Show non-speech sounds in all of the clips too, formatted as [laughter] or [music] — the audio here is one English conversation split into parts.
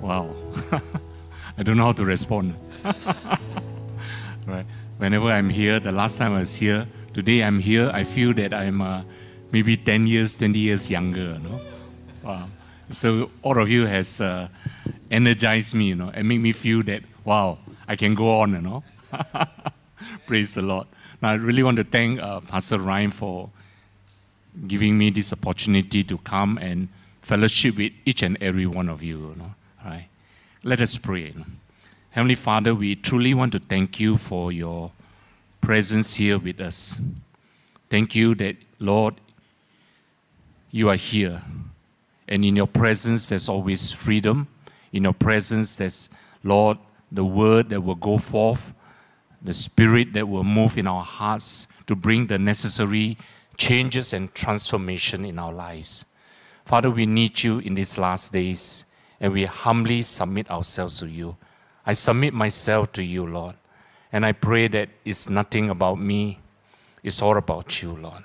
Wow. [laughs] I don't know how to respond. [laughs] right. Whenever I'm here, the last time I was here, today I'm here, I feel that I'm uh, maybe 10 years, 20 years younger. No? Wow. So all of you has uh, energized me, you know, and make me feel that, wow, I can go on, you know. [laughs] Praise the Lord. Now, I really want to thank uh, Pastor Ryan for giving me this opportunity to come and fellowship with each and every one of you. you know? Right. Let us pray. Heavenly Father, we truly want to thank you for your presence here with us. Thank you that, Lord, you are here. And in your presence, there's always freedom. In your presence, there's, Lord, the word that will go forth, the spirit that will move in our hearts to bring the necessary changes and transformation in our lives. Father, we need you in these last days, and we humbly submit ourselves to you. I submit myself to you, Lord. And I pray that it's nothing about me, it's all about you, Lord.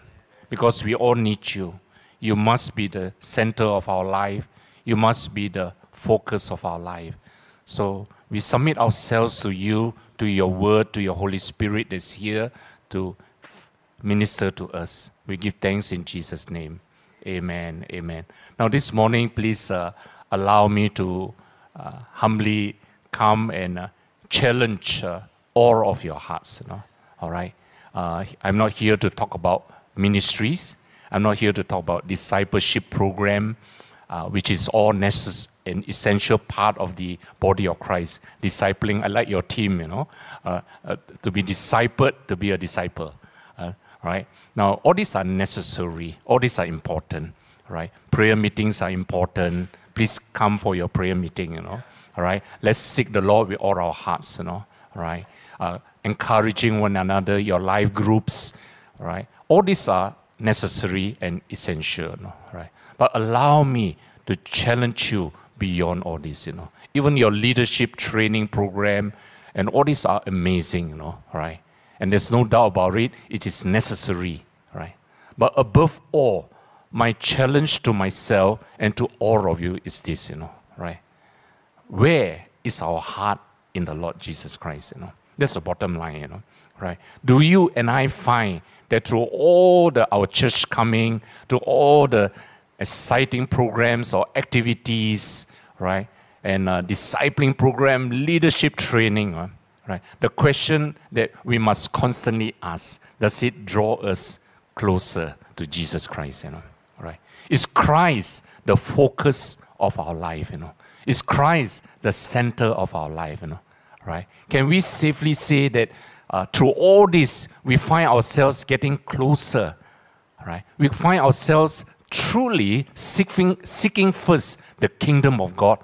Because we all need you. You must be the center of our life, you must be the focus of our life. So we submit ourselves to you, to your word, to your Holy Spirit that's here to minister to us. We give thanks in Jesus' name. Amen. Amen. Now, this morning, please uh, allow me to uh, humbly come and uh, challenge uh, all of your hearts. You know? All right. Uh, I'm not here to talk about ministries. I'm not here to talk about discipleship program, uh, which is all necessary an essential part of the body of Christ. Discipling. I like your team. You know, to be discipled, to be a disciple. right. Now, all these are necessary. All these are important. Right. Prayer meetings are important. Please come for your prayer meeting. You know. All right. Let's seek the Lord with all our hearts. You know. All right. Uh, encouraging one another, your life groups. All right. All these are necessary and essential. You know, right. But allow me to challenge you beyond all this. You know. Even your leadership training program and all these are amazing. You know. Right. And there's no doubt about it. It is necessary. Right. But above all, my challenge to myself and to all of you is this. You know. Right where is our heart in the Lord Jesus Christ? You know, that's the bottom line. You know, right? Do you and I find that through all the our church coming, to all the exciting programs or activities, right, and uh, discipling program, leadership training, uh, right? The question that we must constantly ask: Does it draw us closer to Jesus Christ? You know, right? Is Christ the focus of our life? You know is Christ the center of our life? You know, right? Can we safely say that uh, through all this, we find ourselves getting closer, right? We find ourselves truly seeking, seeking first the kingdom of God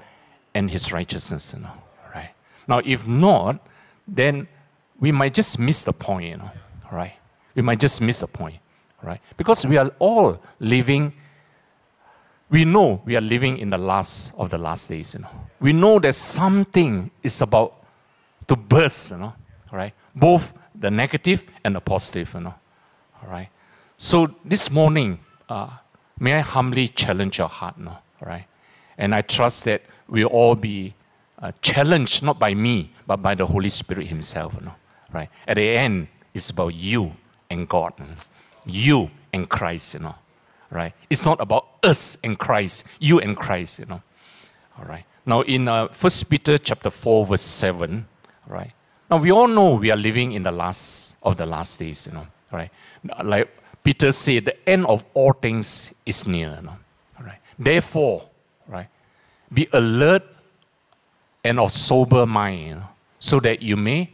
and His righteousness, you know, right? Now, if not, then we might just miss the point, you know, right? We might just miss the point, right? Because we are all living we know we are living in the last of the last days, you know. We know that something is about to burst, you know, right? Both the negative and the positive, you know. All right. So this morning, uh, may I humbly challenge your heart, you know, right? And I trust that we'll all be uh, challenged not by me, but by the Holy Spirit Himself, you know, right? At the end, it's about you and God, you, know? You and Christ, you know right? It's not about us and Christ, you and Christ, you know. All right. Now, in uh, Peter chapter 4, verse 7, right? Now, we all know we are living in the last of the last days, you know, right? Like Peter said, the end of all things is near, you know, all right? Therefore, right, be alert and of sober mind, you know, so that you may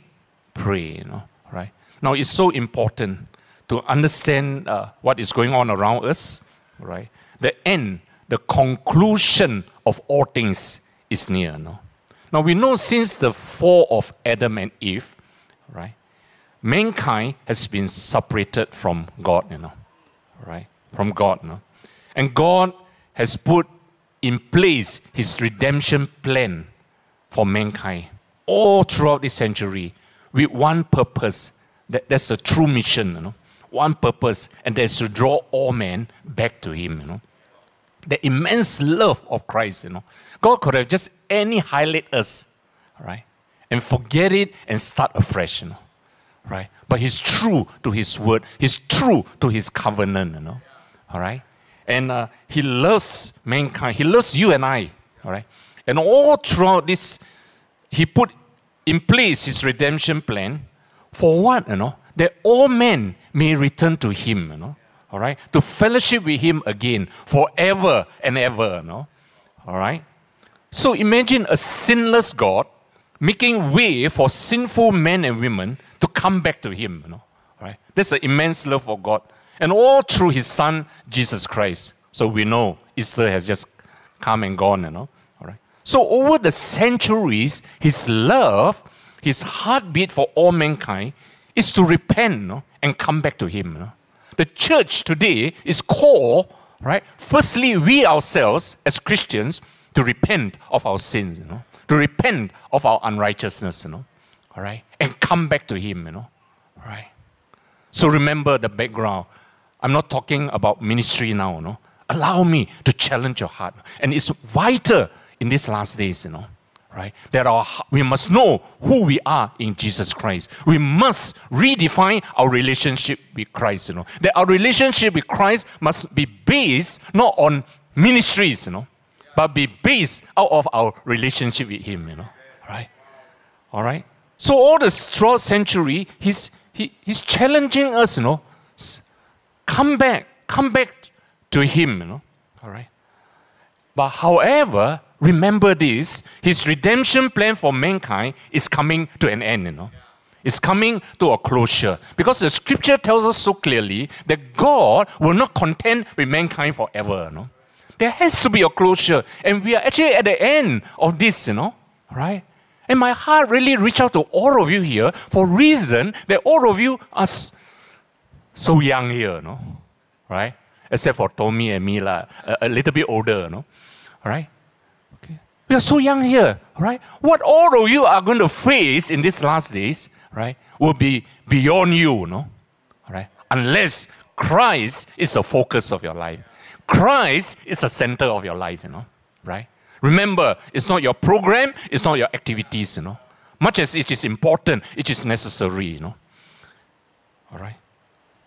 pray, you know, right? Now, it's so important to understand uh, what is going on around us, right? The end, the conclusion of all things is near. No? Now we know since the fall of Adam and Eve, right? Mankind has been separated from God, you know, right? From God, no? And God has put in place his redemption plan for mankind all throughout this century with one purpose. That, that's a true mission, you know one purpose, and that's to draw all men back to Him. You know, the immense love of Christ. You know, God could have just annihilate us, right? And forget it and start afresh, you know, right? But He's true to His word. He's true to His covenant, you know, all right? And uh, He loves mankind. He loves you and I, all right? And all throughout this, He put in place His redemption plan for what, you know? That all men may return to Him, you know, all right? To fellowship with Him again forever and ever, you know, all right? So imagine a sinless God making way for sinful men and women to come back to Him. You know, right? That's an immense love for God, and all through His Son Jesus Christ. So we know Easter has just come and gone. You know, all right. So over the centuries, His love, His heartbeat for all mankind, is to repent know, and come back to Him. The church today is called, right? Firstly, we ourselves as Christians to repent of our sins, you know, to repent of our unrighteousness, you know, all right, and come back to Him, you know, all right. So remember the background. I'm not talking about ministry now, you know. Allow me to challenge your heart, and it's vital in these last days, you know, right? That our we must know who we are in Jesus Christ. We must redefine our relationship with Christ, you know. That our relationship with Christ must be based not on ministries, you know, but be based out of our relationship with Him, you know. Right? All right? So all the throughout century, he's, he, he's challenging us, you know. Come back, come back to Him, you know. All right? But however, remember this, His redemption plan for mankind is coming to an end, you know. It's coming to a closure. Because the scripture tells us so clearly that God will not contend with mankind forever, you know. There has to be a closure. And we are actually at the end of this, you know, right? And my heart really reached out to all of you here for reason that all of you are so young here, no? Right? Except for Tommy and me, a, a little bit older, no? Right? We are so young here, right? What all of you are going to face in these last days, right, will be beyond you, no? Right? Unless Christ is the focus of your life. Christ is the center of your life, you know, right? Remember, it's not your program, it's not your activities, you know. Much as it is important, it is necessary, you know. All right?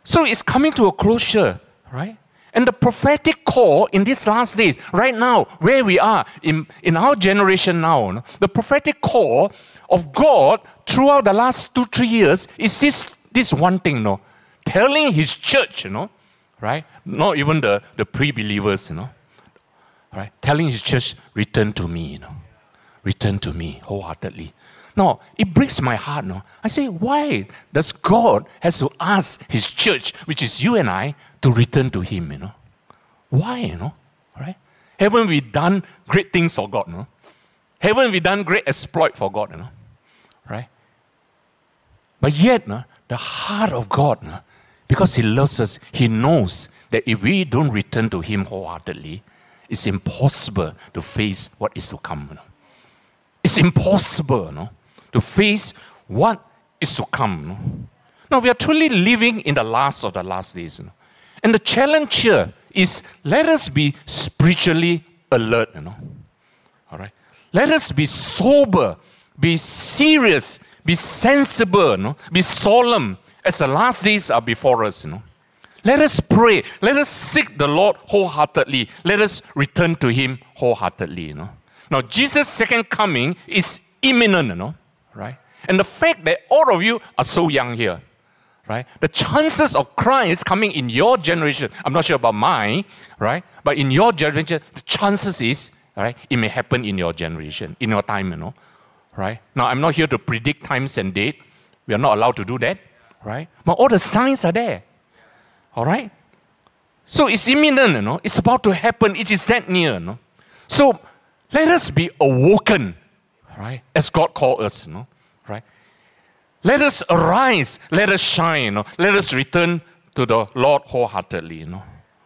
So it's coming to a closure, right? And the prophetic call in these last days, right now, where we are in, in our generation now, the prophetic call of God throughout the last two, three years is this, this one thing, you know, telling his church, you know, right? Not even the, the pre-believers, you know. Right? Telling his church, return to me, you know. Return to me wholeheartedly. No, it breaks my heart, no. I say, why does God has to ask his church, which is you and I, to return to him, you know? Why, you know? Right? Haven't we done great things for God, no? Haven't we done great exploit for God, you know? Right? But yet, no, the heart of God no, because He loves us, He knows that if we don't return to Him wholeheartedly, it's impossible to face what is to come. You know? It's impossible you know, to face what is to come. You know? Now, we are truly living in the last of the last days. You know? And the challenge here is let us be spiritually alert. You know? All right? Let us be sober, be serious, be sensible, you know? be solemn as the last days are before us, you know. Let us pray. Let us seek the Lord wholeheartedly. Let us return to Him wholeheartedly, you know. Now, Jesus' second coming is imminent, you know, right? And the fact that all of you are so young here, right? The chances of Christ coming in your generation, I'm not sure about mine, right? But in your generation, the chances is, right, it may happen in your generation, in your time, you know, right? Now, I'm not here to predict times and date. We are not allowed to do that right? But all the signs are there. All right? So it's imminent, you know. It's about to happen. It is that near, you know. So let us be awoken, right? As God called us, you know? Let us arise. Let us shine, you know. Let us return to the Lord wholeheartedly, you know.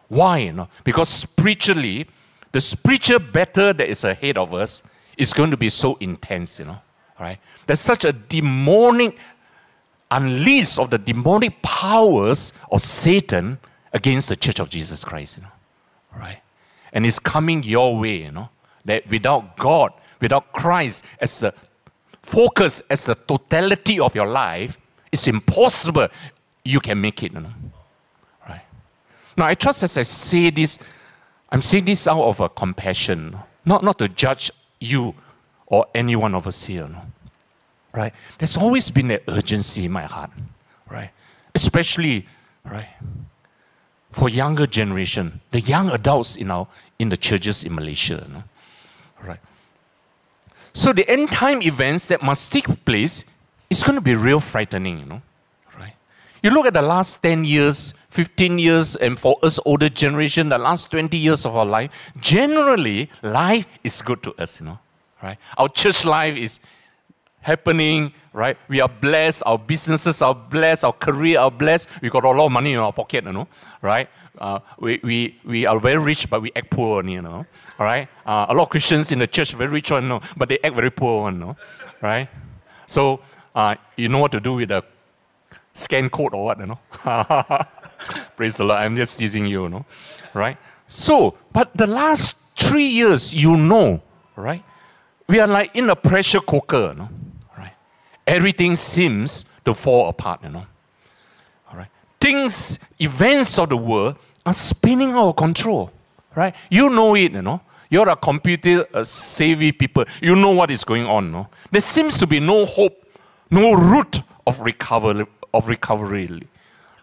Why, you know? Because spiritually, the spiritual battle that is ahead of us is going to be so intense, you know. Right? There's such a demonic unleash of the demonic powers of Satan against the church of Jesus Christ, you know. Right? And it's coming your way, you know, that without God, without Christ as the focus, as the totality of your life, it's impossible you can make it. You know? Right. Now, I trust as I say this, I'm saying this out of a compassion, not, not to judge you or any one of us here. No? Right? There's always been an urgency in my heart, right? Especially, right, for younger generation, the young adults in our in the churches in Malaysia. No? Right. So the end time events that must take place is going to be real frightening, you know. Right? You look at the last 10 years, 15 years, and for us older generation, the last 20 years of our life, generally life is good to us, you know. Right? Our church life is happening, right? We are blessed, our businesses are blessed, our career are blessed, we got a lot of money in our pocket, you know, right? Uh, we, we, we are very rich, but we act poor, you know. All right? Uh, a lot of Christians in the church very rich one, no, but they act very poor one, no. Right? So uh, you know what to do with the scan code or what, you know. [laughs] Praise the Lord. I'm just teasing you, you know. Right? So, but the last three years, you know, right? We are like in a pressure cooker, you know? right? Everything seems to fall apart, you know things, events of the world are spinning out of control, right? You know it, you know. You're a computer uh, savvy people. You know what is going on, no? There seems to be no hope, no route of recovery. Of recovery.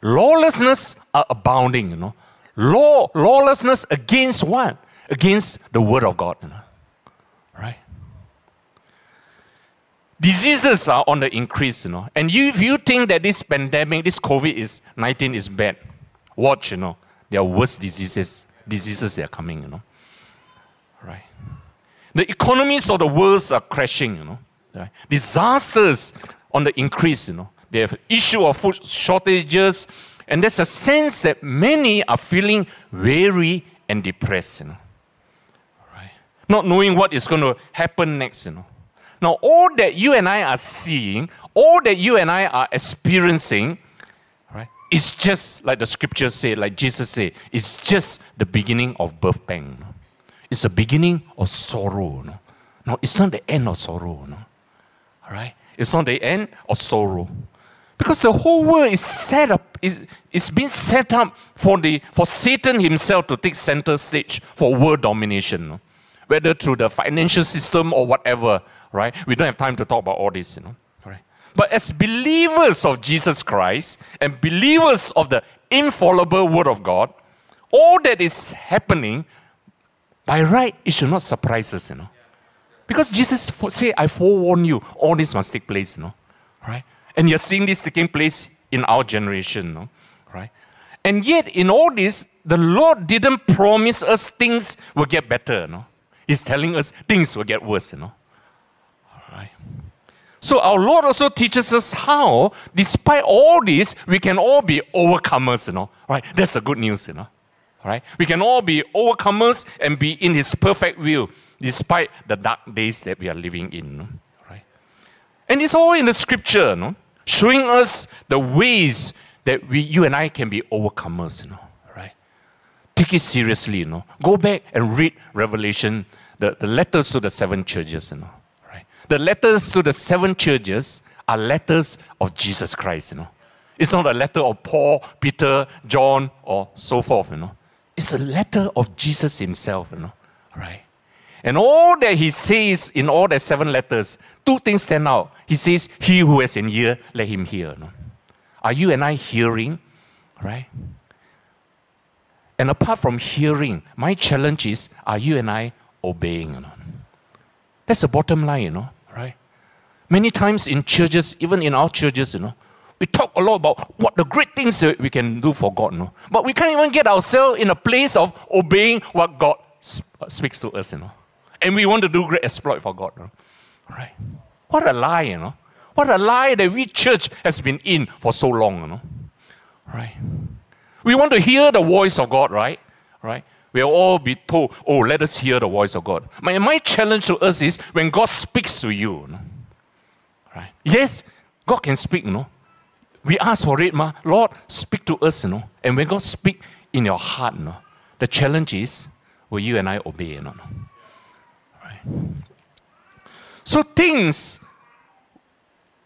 Lawlessness are abounding, you know. Law, lawlessness against what? Against the word of God, you know. Right? Diseases are on the increase, you know. And you, if you think that this pandemic, this COVID is 19 is bad, watch, you know. There are worse diseases, diseases that are coming, you know. Right. The economies of the world are crashing, you know. Right? Disasters on the increase, you know. They have issue of food shortages, and there's a sense that many are feeling weary and depressed, you know. Right? Not knowing what is going to happen next, you know. Now, all that you and I are seeing, all that you and I are experiencing, right, is just like the scriptures say, like Jesus said, it's just the beginning of birth pain. No? It's the beginning of sorrow. No? no, it's not the end of sorrow. No? All right? It's not the end of sorrow. Because the whole world is set up, is, is being set up for, the, for Satan himself to take center stage for world domination. No? Whether through the financial system or whatever right? We don't have time to talk about all this, you know. Right? But as believers of Jesus Christ and believers of the infallible Word of God, all that is happening, by right, it should not surprise us, you know. Because Jesus say, I forewarn you, all this must take place, you know. Right? And you're seeing this taking place in our generation, you know? right? And yet, in all this, the Lord didn't promise us things will get better, you know. He's telling us things will get worse, you know. So our Lord also teaches us how, despite all this, we can all be overcomers, you know. Right? That's the good news, you know. Right? We can all be overcomers and be in His perfect will, despite the dark days that we are living in. Right? And it's all in the scripture, you know, showing us the ways that we, you and I can be overcomers, you know. Right? Take it seriously, you know. Go back and read Revelation, the, the letters to the seven churches, you know the letters to the seven churches are letters of Jesus Christ, you know. It's not a letter of Paul, Peter, John, or so forth, you know. It's a letter of Jesus himself, you know. Right? And all that he says in all the seven letters, two things stand out. He says, He who has an ear, let him hear. You know? Are you and I hearing? Right? And apart from hearing, my challenge is, are you and I obeying? You know? That's the bottom line, you know. Many times in churches, even in our churches, you know, we talk a lot about what the great things we can do for God, you know. But we can't even get ourselves in a place of obeying what God uh, speaks to us, you know. And we want to do great exploit for God, you know. Right? What a lie, you know. What a lie that we church has been in for so long, you know. Right? We want to hear the voice of God, right? Right? We'll all be told, oh, let us hear the voice of God. My, my challenge to us is when God speaks to you, you know, Right? Yes, God can speak, you know. We ask for it, ma. Lord, speak to us, you know. And when God speak in your heart, you know, the challenge is, will you and I obey, you know? So things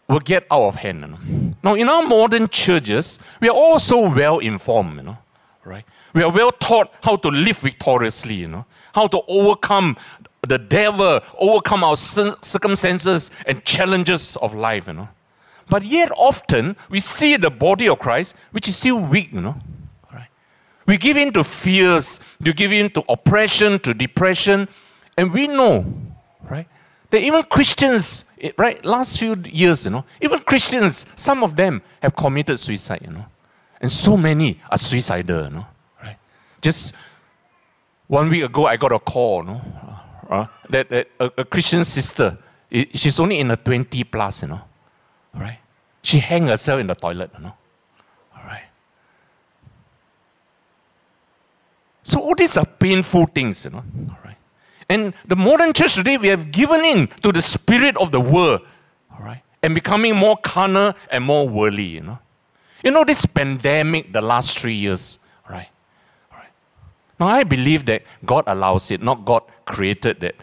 will get out of hand. You know? Now, in our modern churches, we are all so well informed, you know, right? We are well taught how to live victoriously, you know, how to overcome the devil, overcome our circumstances and challenges of life, you know. But yet, often we see the body of Christ, which is still weak, you know. Right? We give in to fears, we give in to oppression, to depression, and we know, right, that even Christians, eh, right, last few years, you know, even Christians, some of them have committed suicide, you know, and so many are suicidal, you know, right? Just one week ago, I got a call, you know, uh, that, that a, a, Christian sister, she's only in the 20 plus, you know, right? She hanged herself in the toilet, you know, all right? So all these are painful things, you know, all right? And the modern church today, we have given in to the spirit of the world, all right? And becoming more carnal and more worldly, you know? You know, this pandemic, the last three years? Now, I believe that God allows it, not God created that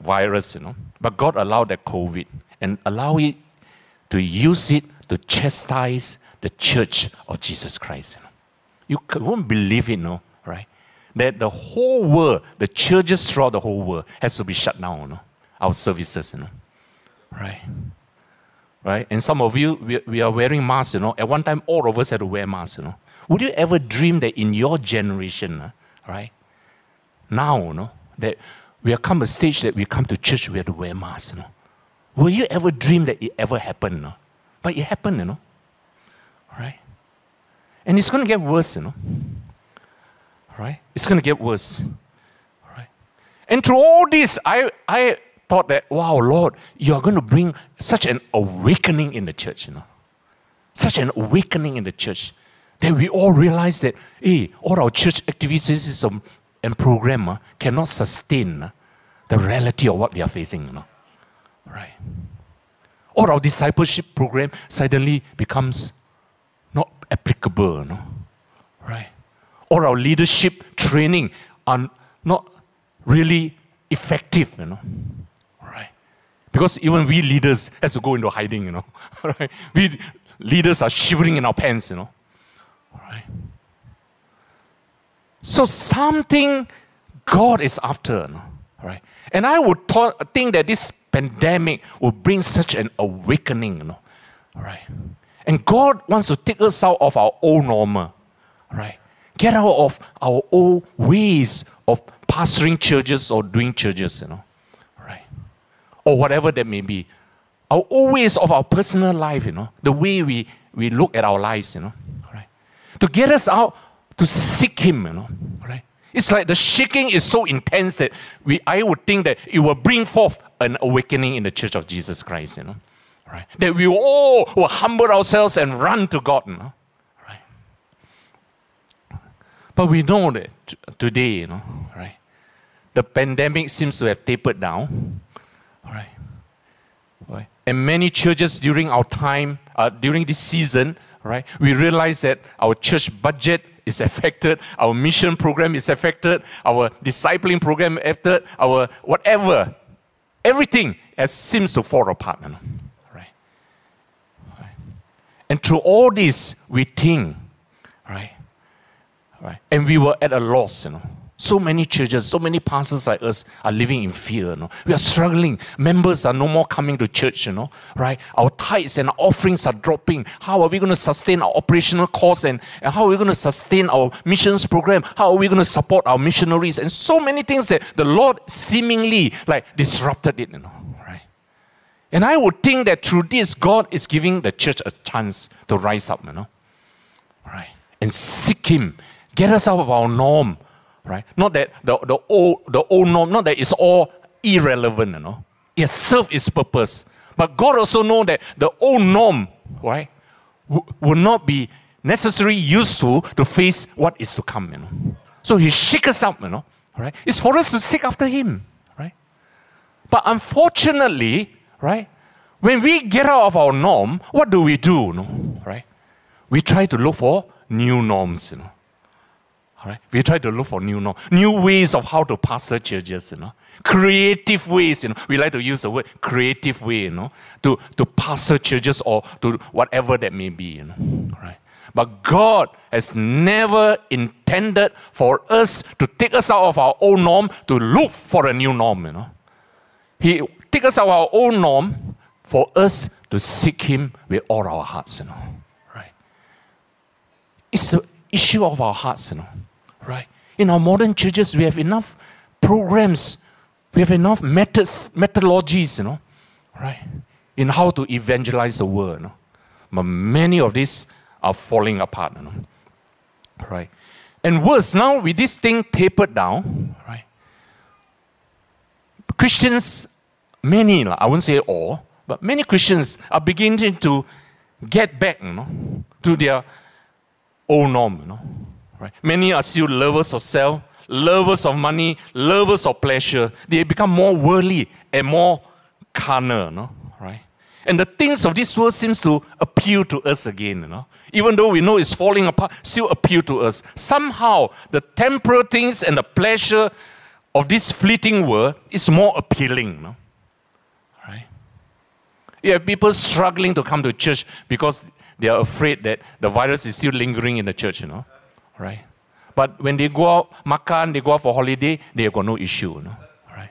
virus, you know, but God allowed that COVID and allow it to use it to chastise the church of Jesus Christ. You, know. you won't believe it, no, right? That the whole world, the churches throughout the whole world, has to be shut down, you know, our services, you know, right? Right? And some of you, we, we are wearing masks, you know. At one time, all of us had to wear masks, you know. Would you ever dream that in your generation, right? Now, know, that we have come a stage that we come to church, we have to wear masks, you know. Will you ever dream that it ever happened, know? But it happened, you know. Right? And it's going to get worse, you know. Right? It's going to get worse. Right? And through all this, I, I thought that, wow, Lord, you are going to bring such an awakening in the church, you know. Such an awakening in the church that we all realize that, hey, all our church activities and program uh, cannot sustain uh, the reality of what we are facing. You know? Right? All our discipleship program suddenly becomes not applicable. You know? Right? All our leadership training are not really effective. You know? Right? Because even we leaders have to go into hiding. You know? [laughs] right? We leaders are shivering in our pants. You know? Right. So something God is after, right. And I would think that this pandemic will bring such an awakening, you know. And God wants to take us out of our old normal, right? Get out of our old ways of pastoring churches or doing churches, you know, right? Or whatever that may be. Our old ways of our personal life, you know, the way we, we look at our lives, you know to get us out to seek Him, you know. Right? It's like the shaking is so intense that we, I would think that it will bring forth an awakening in the Church of Jesus Christ, you know. Right? That we all will humble ourselves and run to God, you know. Right? But we know that today, you know, right? The pandemic seems to have tapered down. All right. Right. And many churches during our time, uh, during this season, right? We realize that our church budget is affected, our mission program is affected, our discipling program affected, our whatever, everything has, seems to fall apart. You know? right? right? And through all this, we think, right? Right? And we were at a loss, you know. So many churches, so many pastors like us are living in fear. You know? We are struggling. Members are no more coming to church, you know, right? Our tithes and offerings are dropping. How are we going to sustain our operational costs and, and how are we going to sustain our missions program? How are we going to support our missionaries? And so many things that the Lord seemingly like disrupted it, you know, right? And I would think that through this, God is giving the church a chance to rise up, you know, right? And seek Him. Get us out of our norm right? Not that the, the old the old norm, not that it's all irrelevant, you know. It serves its purpose. But God also know that the old norm, right, w- will not be necessarily useful to face what is to come, you know. So he shakes us up, you know, right? It's for us to seek after him, right? But unfortunately, right, when we get out of our norm, what do we do, you know, right? We try to look for new norms, you know All right? We try to look for new norm, new ways of how to pastor churches, you know. Creative ways, you know. We like to use the word creative way, you know, to, to pastor churches or to whatever that may be, you know. All right? But God has never intended for us to take us out of our own norm to look for a new norm, you know. He take us out of our own norm for us to seek Him with all our hearts, you know. Right? It's an issue of our hearts, you know. Right? In our modern churches, we have enough programs, we have enough methods, methodologies, you know, right? In how to evangelize the world. You know? But many of these are falling apart, you know. Right? And worse, now with this thing tapered down, right? Christians, many, I won't say all, but many Christians are beginning to get back you know, to their old norm. You know, right? Many are still lovers of self, lovers of money, lovers of pleasure. They become more worldly and more carnal. Know, right? And the things of this world seems to appeal to us again. You know, even though we know it's falling apart, still appeal to us. Somehow, the temporal things and the pleasure of this fleeting world is more appealing. You know? Right? You have people struggling to come to church because they are afraid that the virus is still lingering in the church, you know. Right? But when they go out, makan, they go out for holiday, they have got no issue, know. Right?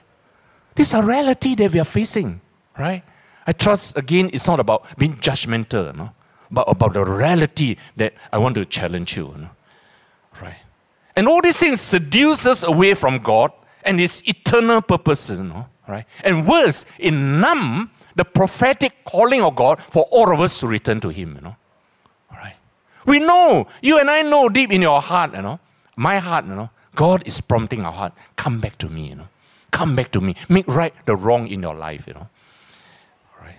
This is a reality that we are facing, right? I trust again it's not about being judgmental, know, but about the reality that I want to challenge you, know. Right? And all these things seduce us away from God and his eternal purposes, know, right? And worse, it numb the prophetic calling of God for all of us to return to him, you know. All. We know, you and I know deep in your heart, you know, my heart, you know, God is prompting our heart, come back to me, you know. Come back to me. Make right the wrong in your life, you know. All right.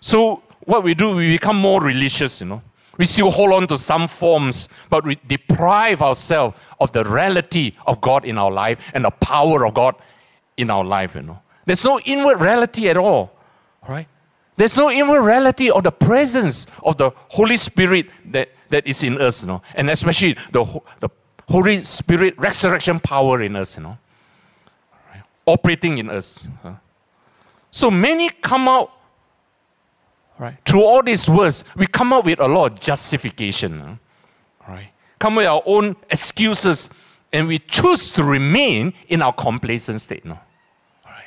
So what we do, we become more religious, you know. We still hold on to some forms, but we deprive ourselves of the reality of God in our life and the power of God in our life, you know. There's no inward reality at all, right? There's no immorality of the presence of the Holy Spirit that, that is in us, you know, and especially the, the Holy Spirit resurrection power in us, you know, right? operating in us. So many come out Right? Through all these words, we come up with a lot of justification. Right? Come with our own excuses, and we choose to remain in our complacent state. No? Right?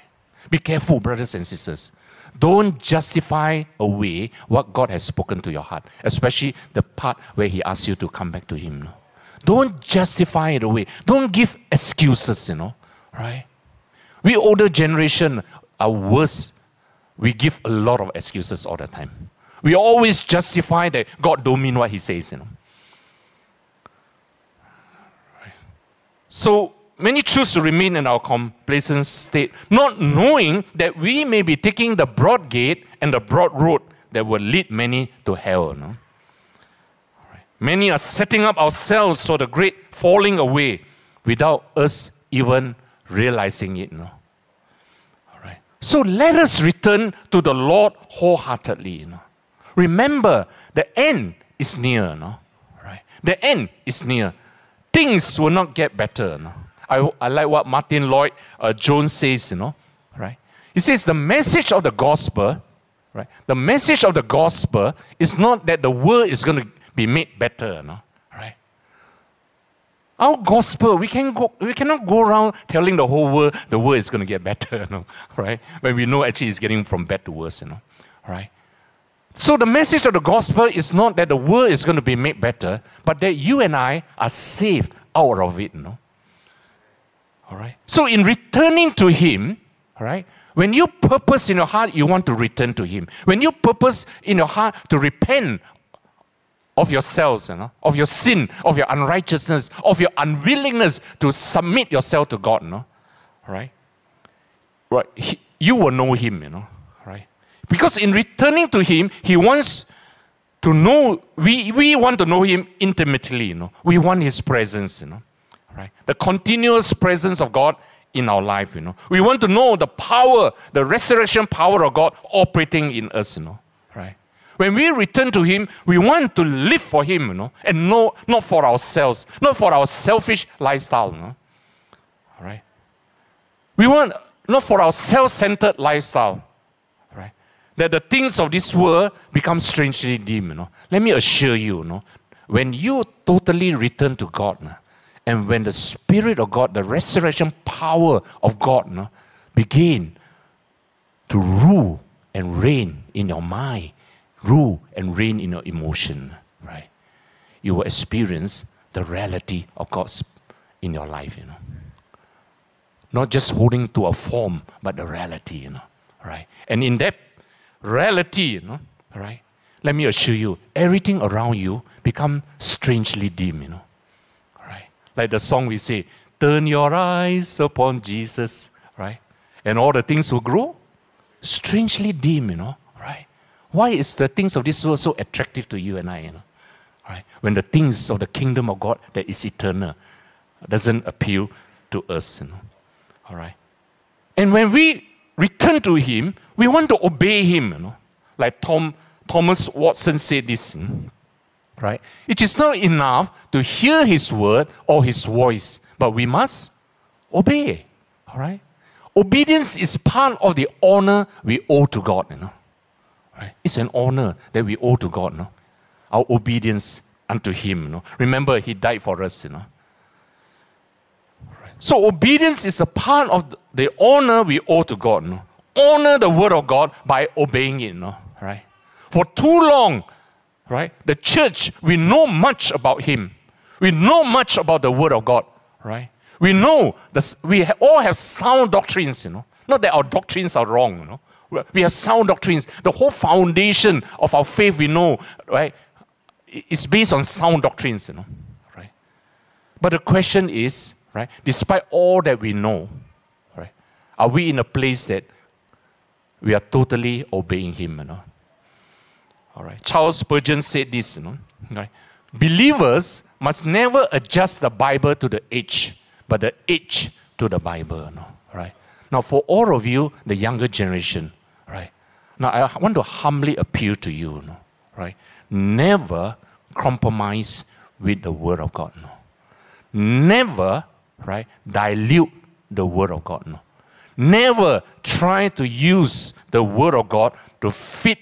Be careful, brothers and sisters. Don't justify away what God has spoken to your heart, especially the part where He asks you to come back to Him. Don't justify it away. Don't give excuses, you know. Right? We older generation are worse we give a lot of excuses all the time. We always justify that God don't mean what He says, you know. So many choose to remain in our complacent state, not knowing that we may be taking the broad gate and the broad road that will lead many to hell. Know? Many are setting up ourselves for the great falling away without us even realizing it. You know? So let us return to the Lord wholeheartedly. Remember, the end is near. You know. right? The end is near. Things will not get better. Know. I, I like what Martyn Lloyd uh, Jones says, you know, right? He says the message of the gospel, right? The message of the gospel is not that the world is going to be made better, you know, right? our gospel, we, can go, we cannot go around telling the whole world the world is going to get better, [laughs] you know, right? When we know actually it's getting from bad to worse, you know, right? So the message of the gospel is not that the world is going to be made better, but that you and I are saved out of it, you know. All right. So in returning to Him, all right, when you purpose in your heart, you want to return to Him. When you purpose in your heart to repent of yourselves, you know, of your sin, of your unrighteousness, of your unwillingness to submit yourself to God, you know, right? Right, he, you will know Him, you know, right? Because in returning to Him, He wants to know. We we want to know Him intimately, you know. We want His presence, you know, right? The continuous presence of God in our life, you know. We want to know the power, the resurrection power of God operating in us, you know, right? When we return to Him, we want to live for Him, you know, and no, not for ourselves, not for our selfish lifestyle. You know? All right. We want not for our self-centered lifestyle. Right? That the things of this world become strangely dim. You know? Let me assure you, you know, when you totally return to God, you know, and when the Spirit of God, the resurrection power of God, know, begin to rule and reign in your mind, rule and reign in your emotion, right? You will experience the reality of God's in your life, you know. Not just holding to a form, but the reality, you know, right? And in that reality, you know, right? Let me assure you, everything around you become strangely dim, you know? Like the song we say, turn your eyes upon Jesus, right? And all the things will grow strangely dim, you know, right? Why is the things of this world so attractive to you and I, you know? Right? When the things of the kingdom of God that is eternal doesn't appeal to us, you know. All right. And when we return to Him, we want to obey Him, you know. Like Tom Thomas Watson said this, you know? Right? It is not enough to hear His word or His voice, but we must obey. All right. Obedience is part of the honor we owe to God, you know. Right? It's an honor that we owe to God, you know. Our obedience unto Him, you know. Remember, He died for us, you know. So obedience is a part of the honor we owe to God. Honor the word of God by obeying it, you know. Right? For too long, right? The church, we know much about Him. We know much about the word of God, right? We know this, we all have sound doctrines, you know. Not that our doctrines are wrong, you know. We have sound doctrines. The whole foundation of our faith, we know, right, is based on sound doctrines, you know. Right? But the question is, right, despite all that we know, right, are we in a place that we are totally obeying Him, you know? All right. Charles Spurgeon said this, you know. Right? Believers must never adjust the Bible to the age but the age to the Bible. No? Right? Now, for all of you, the younger generation, right? Now, I want to humbly appeal to you, no? right? Never compromise with the Word of God. No? Never, right, dilute the Word of God. No? Never try to use the Word of God to fit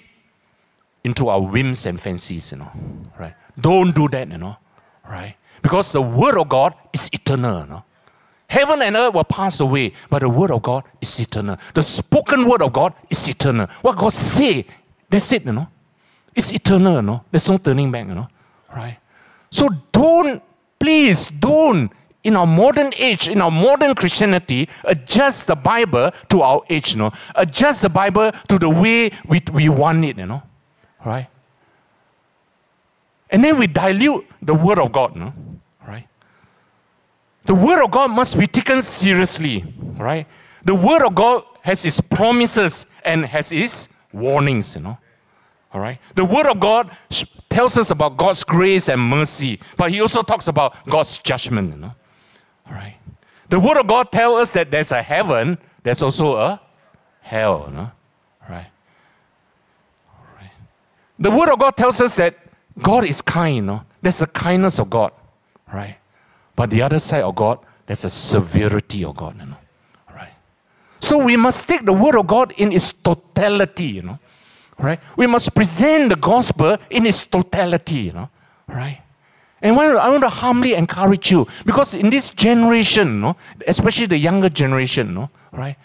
into our whims and fancies, you know, right? Don't do that, you know, right? Because the Word of God is eternal, you know. Heaven and earth will pass away, but the word of God is eternal. The spoken word of God is eternal. What God say, that's it, you know. It's eternal, you know. There's no turning back, you know. Right? So don't, please don't, in our modern age, in our modern Christianity, adjust the Bible to our age, you know. Adjust the Bible to the way we, we want it, you know. Right? And then we dilute the word of God, you know. The Word of God must be taken seriously, right? The Word of God has its promises and has its warnings, you know. All right? The Word of God tells us about God's grace and mercy, but He also talks about God's judgment, you know. All right? The Word of God tells us that there's a heaven, there's also a hell, you know. All right? All right? The Word of God tells us that God is kind, know. There's a kindness of God, right? But the other side of God, there's a severity of God, you know. Right? So we must take the word of God in its totality, you know. Right? We must present the gospel in its totality, you know. Right? And I want to humbly encourage you because in this generation, you know, especially the younger generation, you know, right?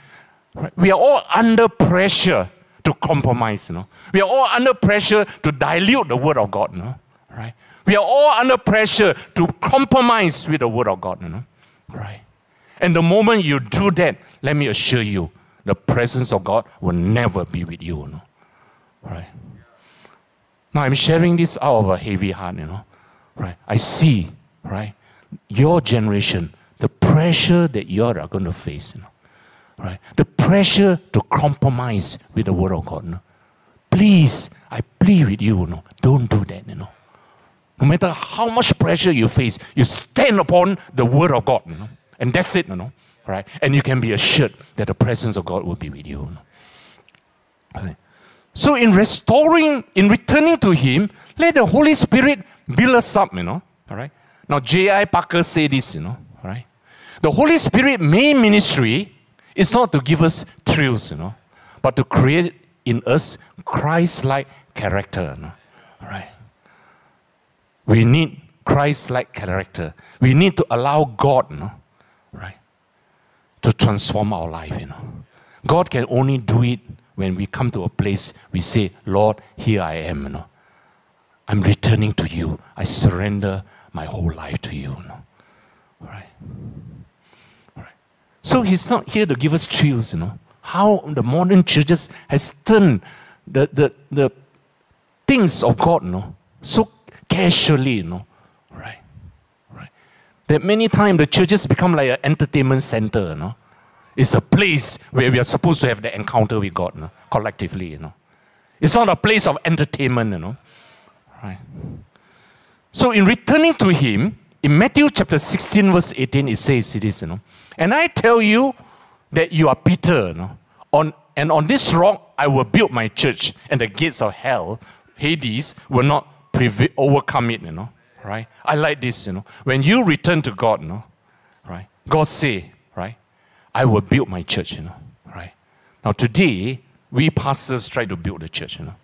right? We are all under pressure to compromise, you know. We are all under pressure to dilute the word of God, know, right? We are all under pressure to compromise with the Word of God, know? Right? And the moment you do that, let me assure you, the presence of God will never be with you, know? Right? Now I'm sharing this out of a heavy heart, you know? Right? I see, right? Your generation, the pressure that you are going to face, you know? Right? The pressure to compromise with the Word of God, you know? Please, I plead with you, you know? Don't do that, you know? No matter how much pressure you face, you stand upon the word of God. You know? And that's it, you know. Right? And you can be assured that the presence of God will be with you. right? So in restoring, in returning to Him, let the Holy Spirit build us up, you know. All right. Now J.I. Packer said this, you know. All right. The Holy Spirit main ministry is not to give us thrills, you know, but to create in us Christ-like character. You know? All right. We need Christ-like character. We need to allow God, know, right, to transform our life. You know, God can only do it when we come to a place we say, Lord, here I am. You know, I'm returning to you. I surrender my whole life to you. you know? All right. All right. So he's not here to give us thrills, you know. How the modern churches has turned the, the, the things of God, you know, so casually, you know. Right. Right. That many times the churches become like an entertainment center, you know. It's a place where we are supposed to have the encounter with God, you know, collectively, you know. It's not a place of entertainment, you know. Right. So in returning to him, in Matthew chapter 16, verse 18, it says it is, you know. And I tell you that you are Peter, you know, on, and on this rock I will build my church, and the gates of hell, Hades, will not overcome it, you know. Right? I like this, you know. When you return to God, you know, right? God say, right? I will build my church, you know. Right? Now today, we pastors try to build the church, you know.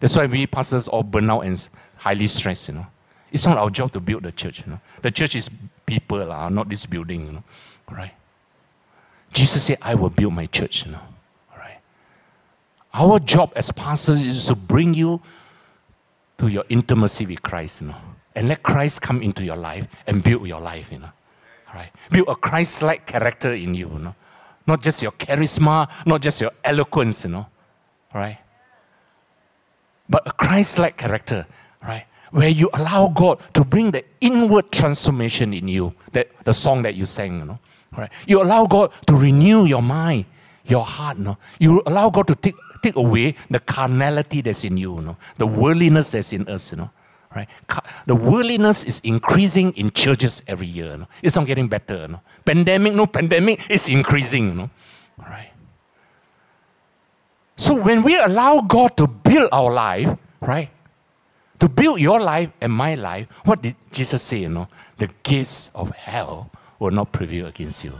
That's why we pastors all burn out and highly stressed, you know. It's not our job to build the church. You know? The church is people, not this building. You know? Right? Jesus said, I will build my church. You know? Our job as pastors is to bring you to your intimacy with Christ. You know? And let Christ come into your life and build your life. You know? Right? Build a Christ like character in you. you know? Not just your charisma, not just your eloquence. You know? Right? But a Christ like character. Right? where you allow God to bring the inward transformation in you. That the song that you sang, you know. Right? You allow God to renew your mind, your heart. You, know? you allow God to take, take away the carnality that's in you, you know? the worldliness that's in us. You know? Right? The worldliness is increasing in churches every year. You know? It's not getting better. You know? Pandemic, no pandemic, it's increasing. You know? Right? So when we allow God to build our life, right? to build your life and my life, what did Jesus say? You know, the gates of hell will not prevail against you.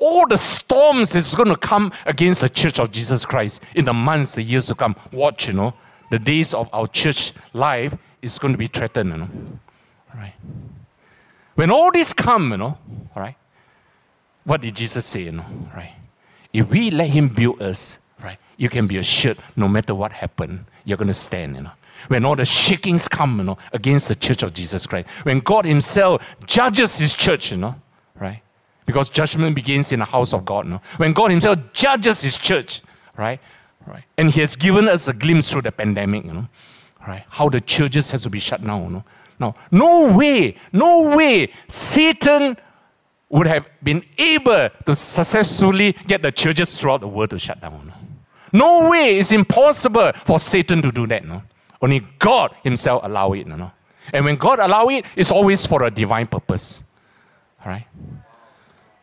All the storms that's going to come against the church of Jesus Christ in the months, the years to come. Watch, you know, the days of our church life is going to be threatened, you know. Right? When all this come, you know, all right, what did Jesus say, you know, right? If we let him build us, right, you can be assured no matter what happened, you're going to stand, you know when all the shakings come, you know, against the church of Jesus Christ. When God Himself judges His church, you know, right? Because judgment begins in the house of God, know. When God Himself judges His church, right? Right. And He has given us a glimpse through the pandemic, you know, right? How the churches has to be shut down. Now, no way, no way Satan would have been able to successfully get the churches throughout the world to shut down. No, no way, it's impossible for Satan to do that. No? Only God Himself allow it, know. And when God allow it, it's always for a divine purpose. All right.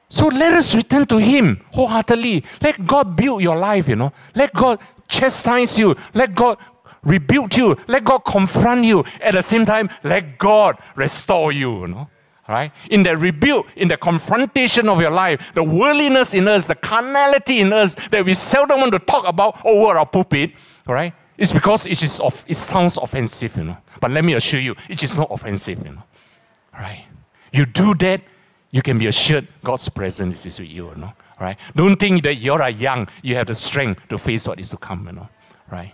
So let us return to Him wholeheartedly. Let God build your life, you know. Let God chastise you. Let God rebuke you. Let God confront you. At the same time, let God restore you, you know. Right? In the rebuke, in the confrontation of your life, the worldliness in us, the carnality in us that we seldom want to talk about oh, over our pulpit, right? It's because it, is of, it sounds offensive, you know. But let me assure you, it is not offensive, you know. Right? You do that, you can be assured God's presence is with you, you know. Right? Don't think that you're young, you have the strength to face what is to come, you know. Right?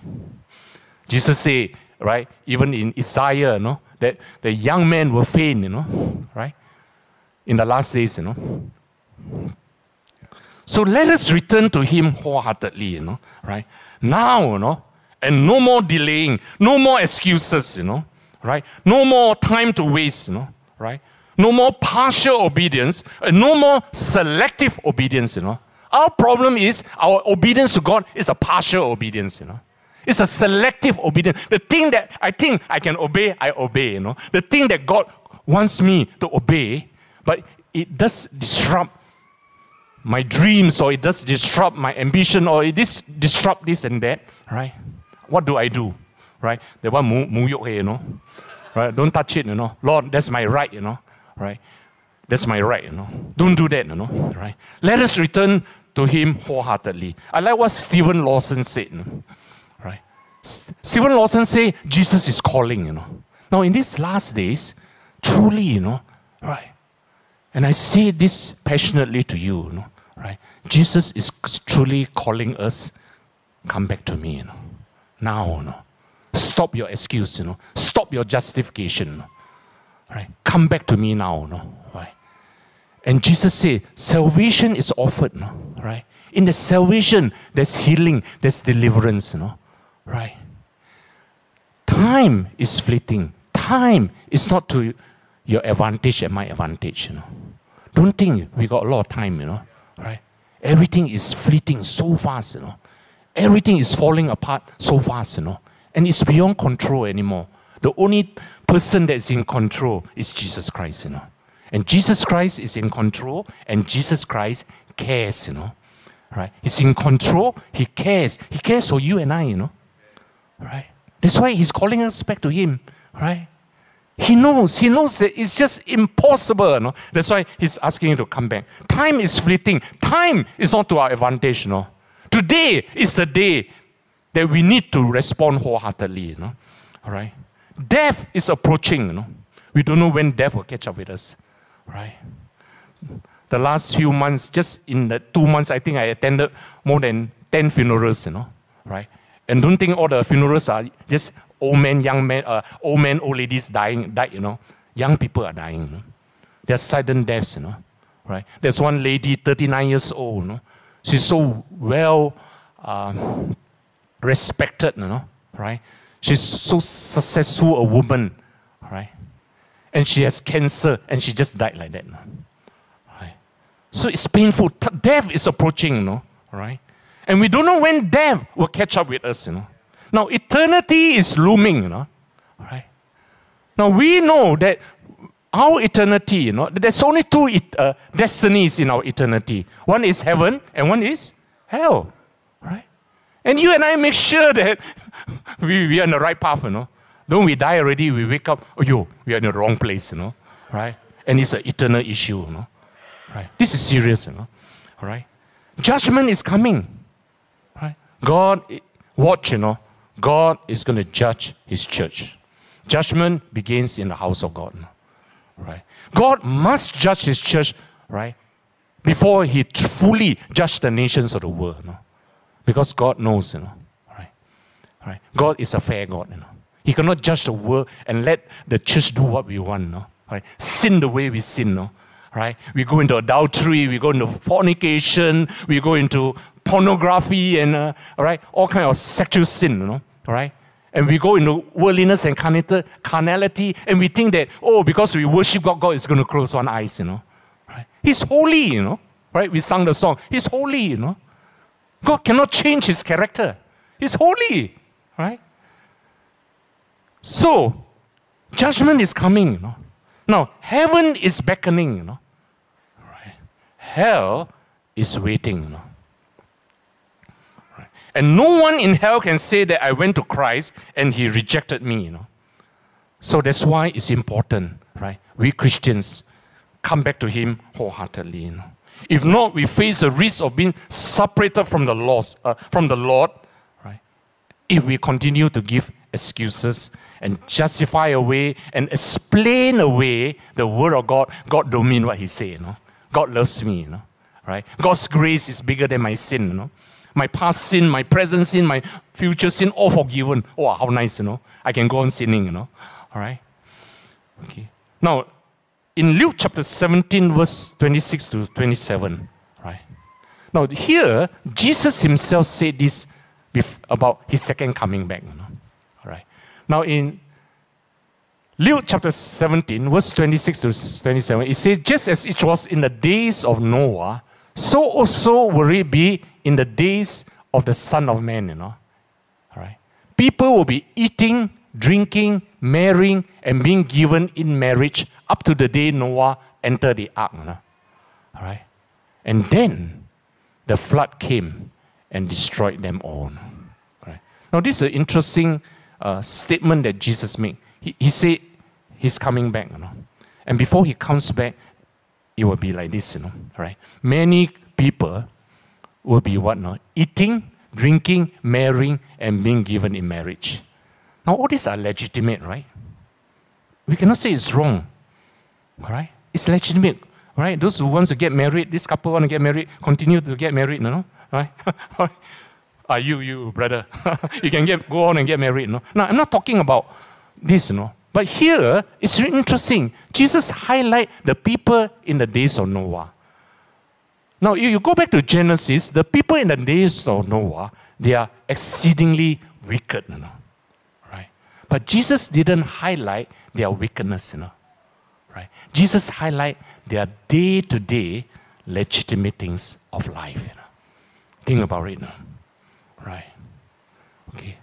Jesus said, right, even in Isaiah, you know, that the young men will faint, you know, right? In the last days, you know. So let us return to Him wholeheartedly, you know, right? Now, you know, and no more delaying, no more excuses, you know, right? No more time to waste, you know, right? No more partial obedience, no more selective obedience, you know. Our problem is our obedience to God is a partial obedience, you know. It's a selective obedience. The thing that I think I can obey, I obey, you know. The thing that God wants me to obey, but it does disrupt my dreams or it does disrupt my ambition or it dis- disrupt this and that, right? What do I do? Right? Want mu, mu you know. Right? Don't touch it, you know. Lord, that's my right, you know. Right? That's my right, you know. Don't do that, you know. Right? Let us return to him wholeheartedly. I like what Steven Lawson said. You know? Right? Steven Lawson say Jesus is calling, you know. Now in these last days, truly, you know, right? And I say this passionately to you, you know, right? Jesus is truly calling us, come back to me, you know. Now, you know. Stop your excuse, you know. Stop your justification. You know? Right? Come back to me now, know. Right? And Jesus said, salvation is offered, know? right? In the salvation, there's healing, there's deliverance, know. Right? Time is fleeting. Time is not to your advantage and my advantage, you know. Don't think we got a lot of time, you know, right? Everything is fleeting so fast, you know. Everything is falling apart so fast, you know. And it's beyond control anymore. The only person that's in control is Jesus Christ, you know. And Jesus Christ is in control, and Jesus Christ cares, you know. Right? He's in control, he cares. He cares for you and I, you know. Right? That's why he's calling us back to him, right? He knows, he knows that it's just impossible. You know? That's why he's asking you to come back. Time is fleeting. Time is not to our advantage. No? Today is the day that we need to respond wholeheartedly. You know? All right? Death is approaching. You know? We don't know when death will catch up with us. Right? The last few months, just in the two months, I think I attended more than 10 funerals, you know, right? And don't think all the funerals are just old men, young men, uh, old men, old ladies dying, died, you know. Young people are dying. You know? They're sudden deaths, you know. Right? There's one lady, 39 years old, you know. She's so well um, respected, you know, right? She's so successful a woman, right? And she has cancer and she just died like that. Right? So it's painful. Death is approaching, you know, right? And we don't know when death will catch up with us, you know. Now, eternity is looming, you know. Right? Now, we know that our eternity, you know, there's only two uh, destinies in our eternity. One is heaven and one is hell. Right? And you and I make sure that [laughs] we, we are on the right path, you know. Don't we die already, we wake up, oh, yo, we are in the wrong place, you know. Right? And it's an eternal issue, you know. Right? This is serious, you know. All right? Judgment is coming. Right? God, eh, watch, you know. God is going to judge his church. Judgment begins in the house of God. Right? God must judge his church, right? Before he fully judge the nations of the world. No? Because God knows, you know. Right? God is a fair God, you know. He cannot judge the world and let the church do what we want, no? Right? Sin the way we sin, no? Right? We go into adultery, we go into fornication, we go into pornography and uh, all right, all kind of sexual sin, you know all right? And we go into worldliness and carnality, and we think that, oh, because we worship God, God is going to close one eyes, you know. Right? He's holy, you know. Right? We sung the song. He's holy, you know. God cannot change his character. He's holy, right? So, judgment is coming, you know. Now, heaven is beckoning, you know. Right? Hell is waiting, you know. And no one in hell can say that I went to Christ and he rejected me, you know. So that's why it's important, right? We Christians come back to him wholeheartedly, you know. If not, we face the risk of being separated from the lost, uh, from the Lord, right? If we continue to give excuses and justify away and explain away the word of God, God don't mean what he say, you know. God loves me, you know. Right? God's grace is bigger than my sin, you know. My past sin, my present sin, my future sin, all forgiven. Oh, how nice, you know. I can go on sinning, you know. All right? Okay. Now, in Luke chapter 17, verse 26 to 27, right? Now, here, Jesus himself said this about his second coming back, you know. All right. Now, in Luke chapter 17, verse 26 to 27, it says, Just as it was in the days of Noah, so also will it be in the days of the Son of Man, you know. All right. People will be eating, drinking, marrying, and being given in marriage up to the day Noah entered the ark. You know? All right. And then the flood came and destroyed them all. Right? Now, this is an interesting uh, statement that Jesus made. He, he said he's coming back. You know? And before he comes back, it will be like this, you know, right? Many people will be what now? Eating, drinking, marrying, and being given in marriage. Now, all these are legitimate, right? We cannot say it's wrong, right? It's legitimate, right? Those who want to get married, this couple want to get married, continue to get married, you know, right? [laughs] Are ah, you, you, brother? [laughs] you can get, go on and get married, no? Now, I'm not talking about this, know. But here, it's really interesting. Jesus highlight the people in the days of Noah. Now, you, you go back to Genesis, the people in the days of Noah, they are exceedingly wicked, you know, right? But Jesus didn't highlight their wickedness, you know, right? Jesus highlight their day-to-day legitimate things of life, you know. Think about it now, right? Okay.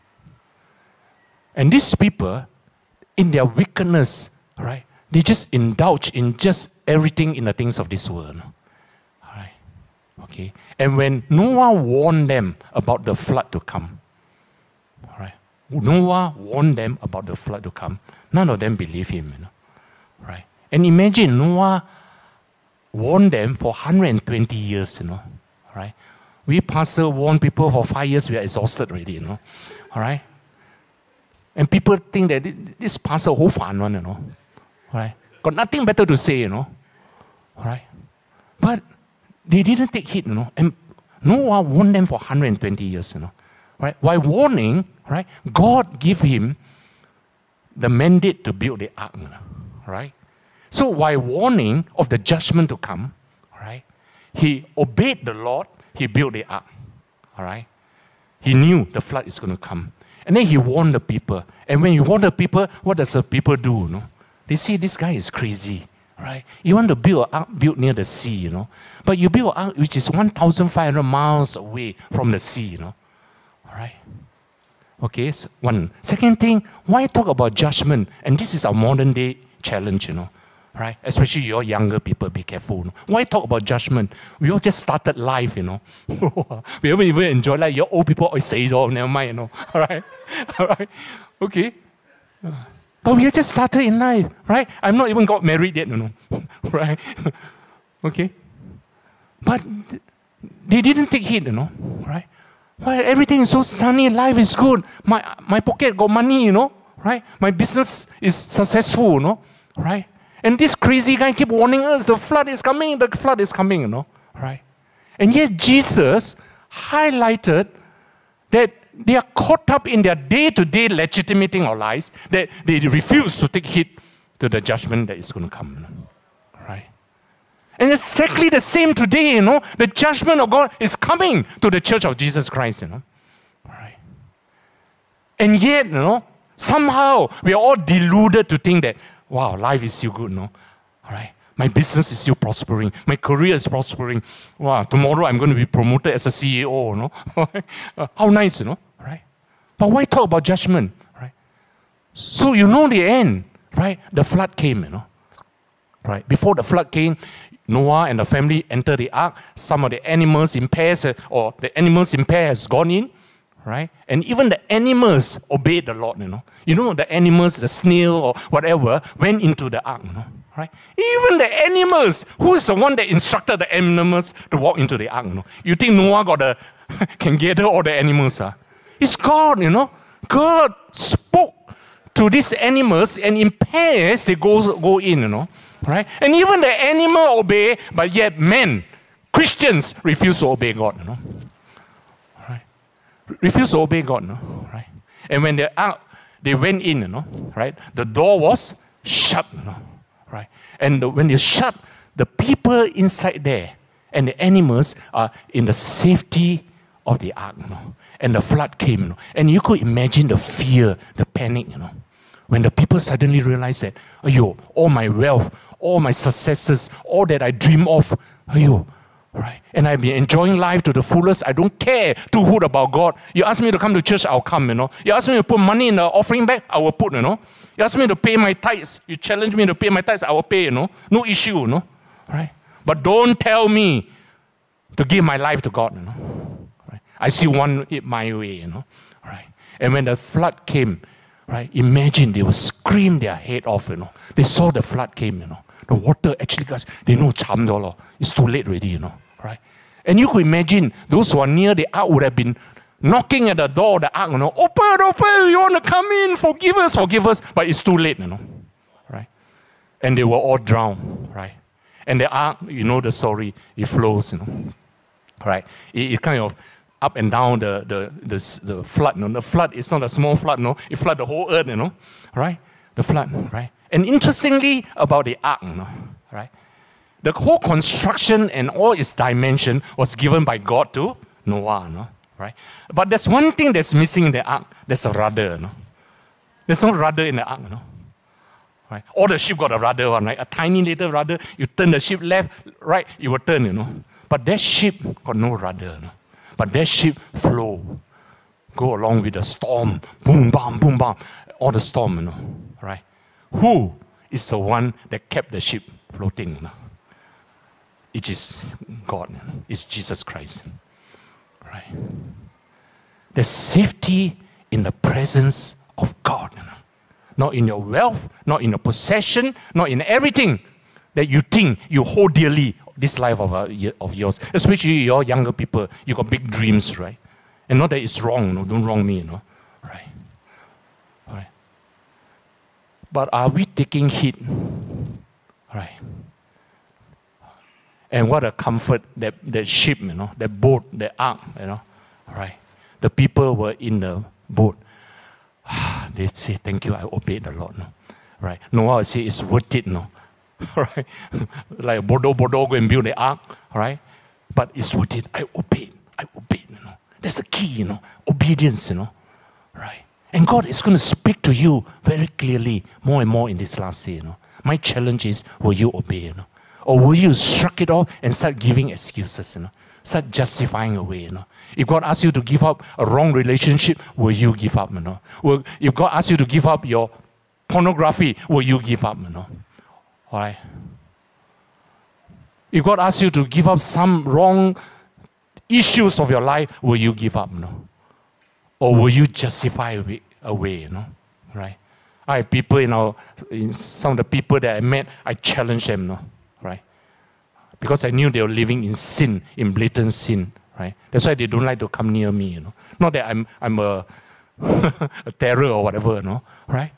And these people, in their wickedness, right, they just indulge in just everything in the things of this world. Alright? Okay? And when Noah warned them about the flood to come, right? Noah warned them about the flood to come. None of them believed him, you know, right? And imagine Noah warned them for 120 years, you know, right? We pastor warn people for five years, we are exhausted already, you know, all right? And people think that this pastor whole fun one, you know, right? Got nothing better to say, you know, all right? But they didn't take heed, you know. And Noah warned them for 120 years, you know. Right? While warning, right, God gave him the mandate to build the ark, right? So while warning of the judgment to come, right, he obeyed the Lord, he built the ark. All right? He knew the flood is going to come. And then he warned the people. And when he warned the people, what does the people do? You know? They say this guy is crazy right? You want to build an ark built near the sea, you know, but you build an ark which is 1,500 miles away from the sea, you know, all right? Okay, so one. Second thing, why talk about judgment? And this is our modern day challenge, you know, right? Especially your younger people, be careful. You? Why talk about judgment? We all just started life, you know. [laughs] we haven't even enjoyed life. Your old people always say, oh, never mind, you know, [laughs] all right? all right? Okay. But we just started in life, right? I'm not even got married yet, you know, [laughs] right? okay. But they didn't take heed, you know, right? Well, everything is so sunny, life is good. My, my pocket got money, you know, right? My business is successful, you know, right? And this crazy guy keep warning us, the flood is coming, the flood is coming, you know, right? And yet Jesus highlighted that they are caught up in their day to day legitimating our lives that they refuse to take heed to the judgment that is going to come. Right? And exactly the same today, you know, the judgment of God is coming to the church of Jesus Christ, you know. Right? And yet, you know, somehow we are all deluded to think that, wow, life is still good, no? All right. My business is still prospering. My career is prospering. Wow, tomorrow I'm going to be promoted as a CEO, know? [laughs] How nice, you know? Right? But why talk about judgment, right? So you know the end, right? The flood came, you know. Right? Before the flood came, Noah and the family entered the ark. Some of the animals in pairs, uh, or the animals in pairs, gone in, right? And even the animals obeyed the Lord, you know. You know, the animals, the snail or whatever, went into the ark, you know, right? Even the animals, who's the one that instructed the animals to walk into the ark, you know? You think Noah got the, [laughs] can gather all the animals, huh? It's God, you know. God spoke to these animals, and in pairs they go, go in, you know. Right? And even the animal obey, but yet men, Christians, refuse to obey God, you know. Right? Refuse to obey God, know. Right? And when they out, they went in, you know. Right? The door was shut, know. Right? And the, when they shut, the people inside there and the animals are in the safety of the ark, know and the flood came. You know, and you could imagine the fear, the panic, you know, when the people suddenly realized that, ayo, all my wealth, all my successes, all that I dream of, ayo, right? And I've been enjoying life to the fullest. I don't care too hoot about God. You ask me to come to church, I'll come, you know. You ask me to put money in the offering bag, I will put, you know. You ask me to pay my tithes, you challenge me to pay my tithes, I will pay, you know. No issue, you know. Right? But don't tell me to give my life to God, you know. Right? I see one it my way, you know. Right? And when the flood came, right, imagine they will scream their head off, you know. They saw the flood came, you know. The water actually got, they know It's too late already, you know. Right? And you could imagine those who are near the ark would have been knocking at the door of the ark, you know, open, open, you want to come in, forgive us, forgive us. But it's too late, you know. Right? And they were all drowned, right? And the ark, you know the story, it flows, you know. Right? It, it kind of up and down the, the, the, the flood. You know? The flood is not a small flood, no. It flooded the whole earth, you know. Right? The flood, right? And interestingly about the ark, you know, right? The whole construction and all its dimension was given by God to Noah, no? right? But there's one thing that's missing in the ark. There's a rudder, no? There's no rudder in the ark, no? Right? All the ship got a rudder on, right? A tiny little rudder. You turn the ship left, right, it will turn, you know. But that ship got no rudder, no? But that ship flow, go along with the storm, boom, bam, boom, bam, all the storm, you know? Who is the one that kept the ship floating? It is God. It's Jesus Christ. Right? There's safety in the presence of God. Not in your wealth, not in your possession, not in everything that you think you hold dearly this life of, uh, of yours. Especially your younger people, you got big dreams, right? And not that it's wrong, no, don't wrong me, you know. Right? Right. But are we taking heed? Right. And what a comfort that, that ship, you know, that boat, that ark, you know, right? The people were in the boat. [sighs] they say, Thank you, I obeyed the Lord. No? Right? Noah would say, It's worth it, no? [laughs] right? like Bodo Bodo go and build the ark, right? But it's worth it. I obeyed. I obeyed, you know. That's a key, you know. Obedience, you know. Right? And God is going to speak to you very clearly more and more in this last day, you know. My challenge is, will you obey, you know? Or will you shrug it off and start giving excuses, you know? Start justifying away, you know? If God asks you to give up a wrong relationship, will you give up, you know? If God asks you to give up your pornography, will you give up, you know? Why? If God asks you to give up some wrong issues of your life, will you give up, you know? Or hmm. will you justify away, away you know? Right? I have people, you know, in some of the people that I met, I challenge them, you know? Right? because I knew they were living in sin, in blatant sin, right? That's why they don't like to come near me, you know. Not that I'm, I'm a, [laughs] a terror or whatever, you know, right?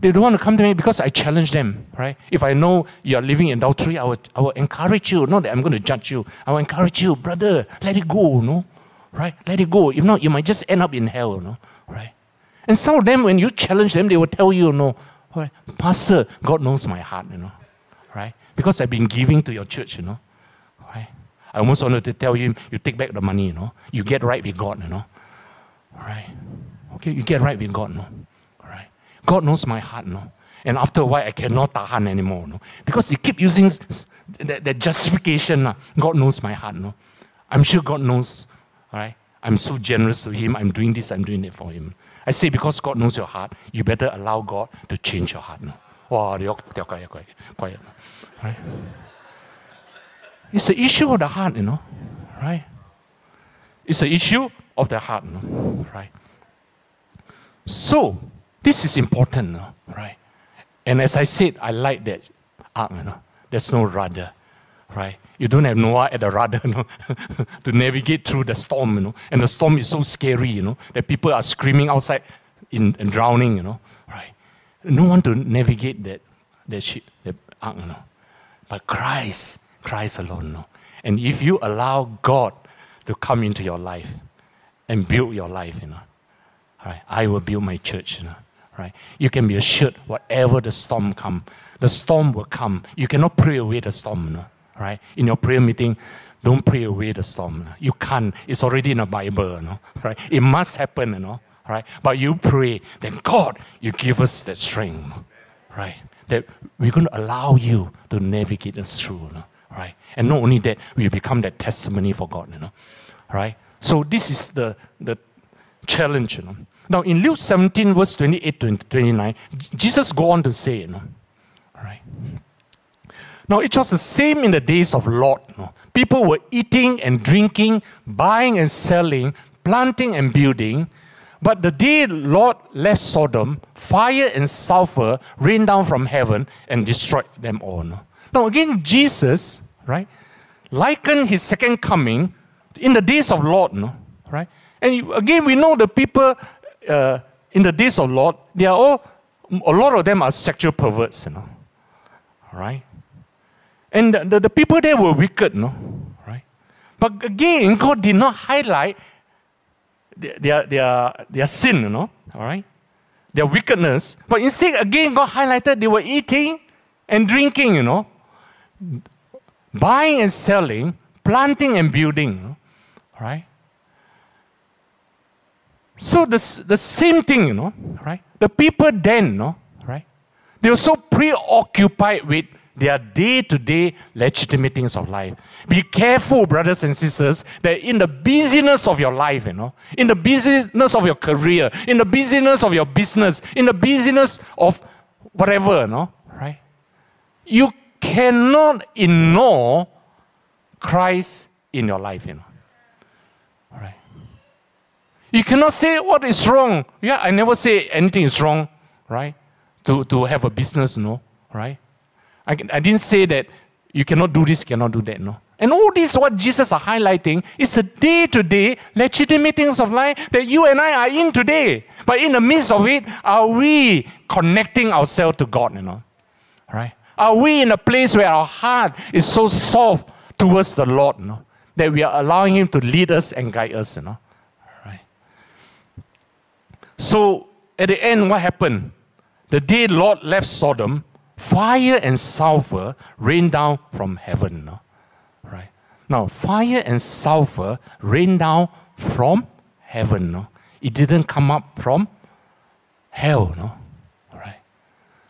They don't want to come to me because I challenge them, right? If I know you're living in adultery, I will, I will encourage you. Not that I'm going to judge you. I will encourage you, brother, let it go, you know? Right? Let it go. If not, you might just end up in hell, you know? Right? And some of them, when you challenge them, they will tell you, you know, right? Pastor, God knows my heart, you know? Right? Because I've been giving to your church, you know. Right? I almost wanted to tell him, you take back the money, you know. You get right with God, you know. Right? Okay, you get right with God, you no. Right? God knows my heart, you no. And after a while, I cannot tahan anymore, you no. Because he keep using that, that justification. God knows my heart, you no. I'm sure God knows, right? I'm so generous to him. I'm doing this, I'm doing it for him. I say because God knows your heart, you better allow God to change your heart. No? Wow, they're quiet, quiet, quiet. Right? It's an issue of the heart, you know, right? It's an issue of the heart, you know, right? So, this is important, you know, right? And as I said, I like that ark, you know. There's no rudder, right? You don't have Noah at the rudder, [laughs] you know, to navigate through the storm, you know. And the storm is so scary, you know, that people are screaming outside in, and drowning, you know, right? No one to navigate that, that ship, that ark, you know. But Christ, Christ alone. No? And if you allow God to come into your life and build your life, you know, right, I will build my church, you know, right? You can be assured whatever the storm come, the storm will come. You cannot pray away the storm, you know, right? In your prayer meeting, don't pray away the storm. You can't. It's already in the Bible, know, right? It must happen, you know, right? But you pray, then God, you give us that strength, right? that we're going to allow you to navigate us through, right? And not only that, we become that testimony for God, you know, right? So this is the, the challenge, you know. Now in Luke 17, verse 28 to 29, Jesus go on to say, you know, right? Now it was the same in the days of Lot. People were eating and drinking, buying and selling, planting and building. But the day Lot left Sodom, fire and sulfur rained down from heaven and destroyed them all. Now, again, Jesus, right, likened his second coming in the days of Lot, no? right? And again, we know the people uh, in the days of Lot, they are all, a lot of them are sexual perverts, you know, right? And the, the, the people there were wicked, no, right? But again, God did not highlight their, their, their sin, you know, all right? Their wickedness. But instead, again, God highlighted they were eating and drinking, you know, buying and selling, planting and building, you know, right? So the, the same thing, you know, right? The people then, you know, right? They were so preoccupied with their day-to-day legitimate things of life. Be careful, brothers and sisters, that in the busyness of your life, you know, in the busyness of your career, in the busyness of your business, in the busyness of whatever, you know, right? You cannot ignore Christ in your life, you know. Right? You cannot say what is wrong. Yeah, I never say anything is wrong, right? To, to have a business, you no, right? I, I didn't say that you cannot do this, cannot do that, no. And all this, what Jesus are highlighting, is the day to day legitimate things of life that you and I are in today. But in the midst of it, are we connecting ourselves to God, you know? Right? Are we in a place where our heart is so soft towards the Lord, you know, that we are allowing Him to lead us and guide us, you know? Right? So at the end, what happened? The day Lot left Sodom, fire and sulfur rain down from heaven. No? Right? Now, fire and sulfur rain down from heaven. No? It didn't come up from hell. No? Right?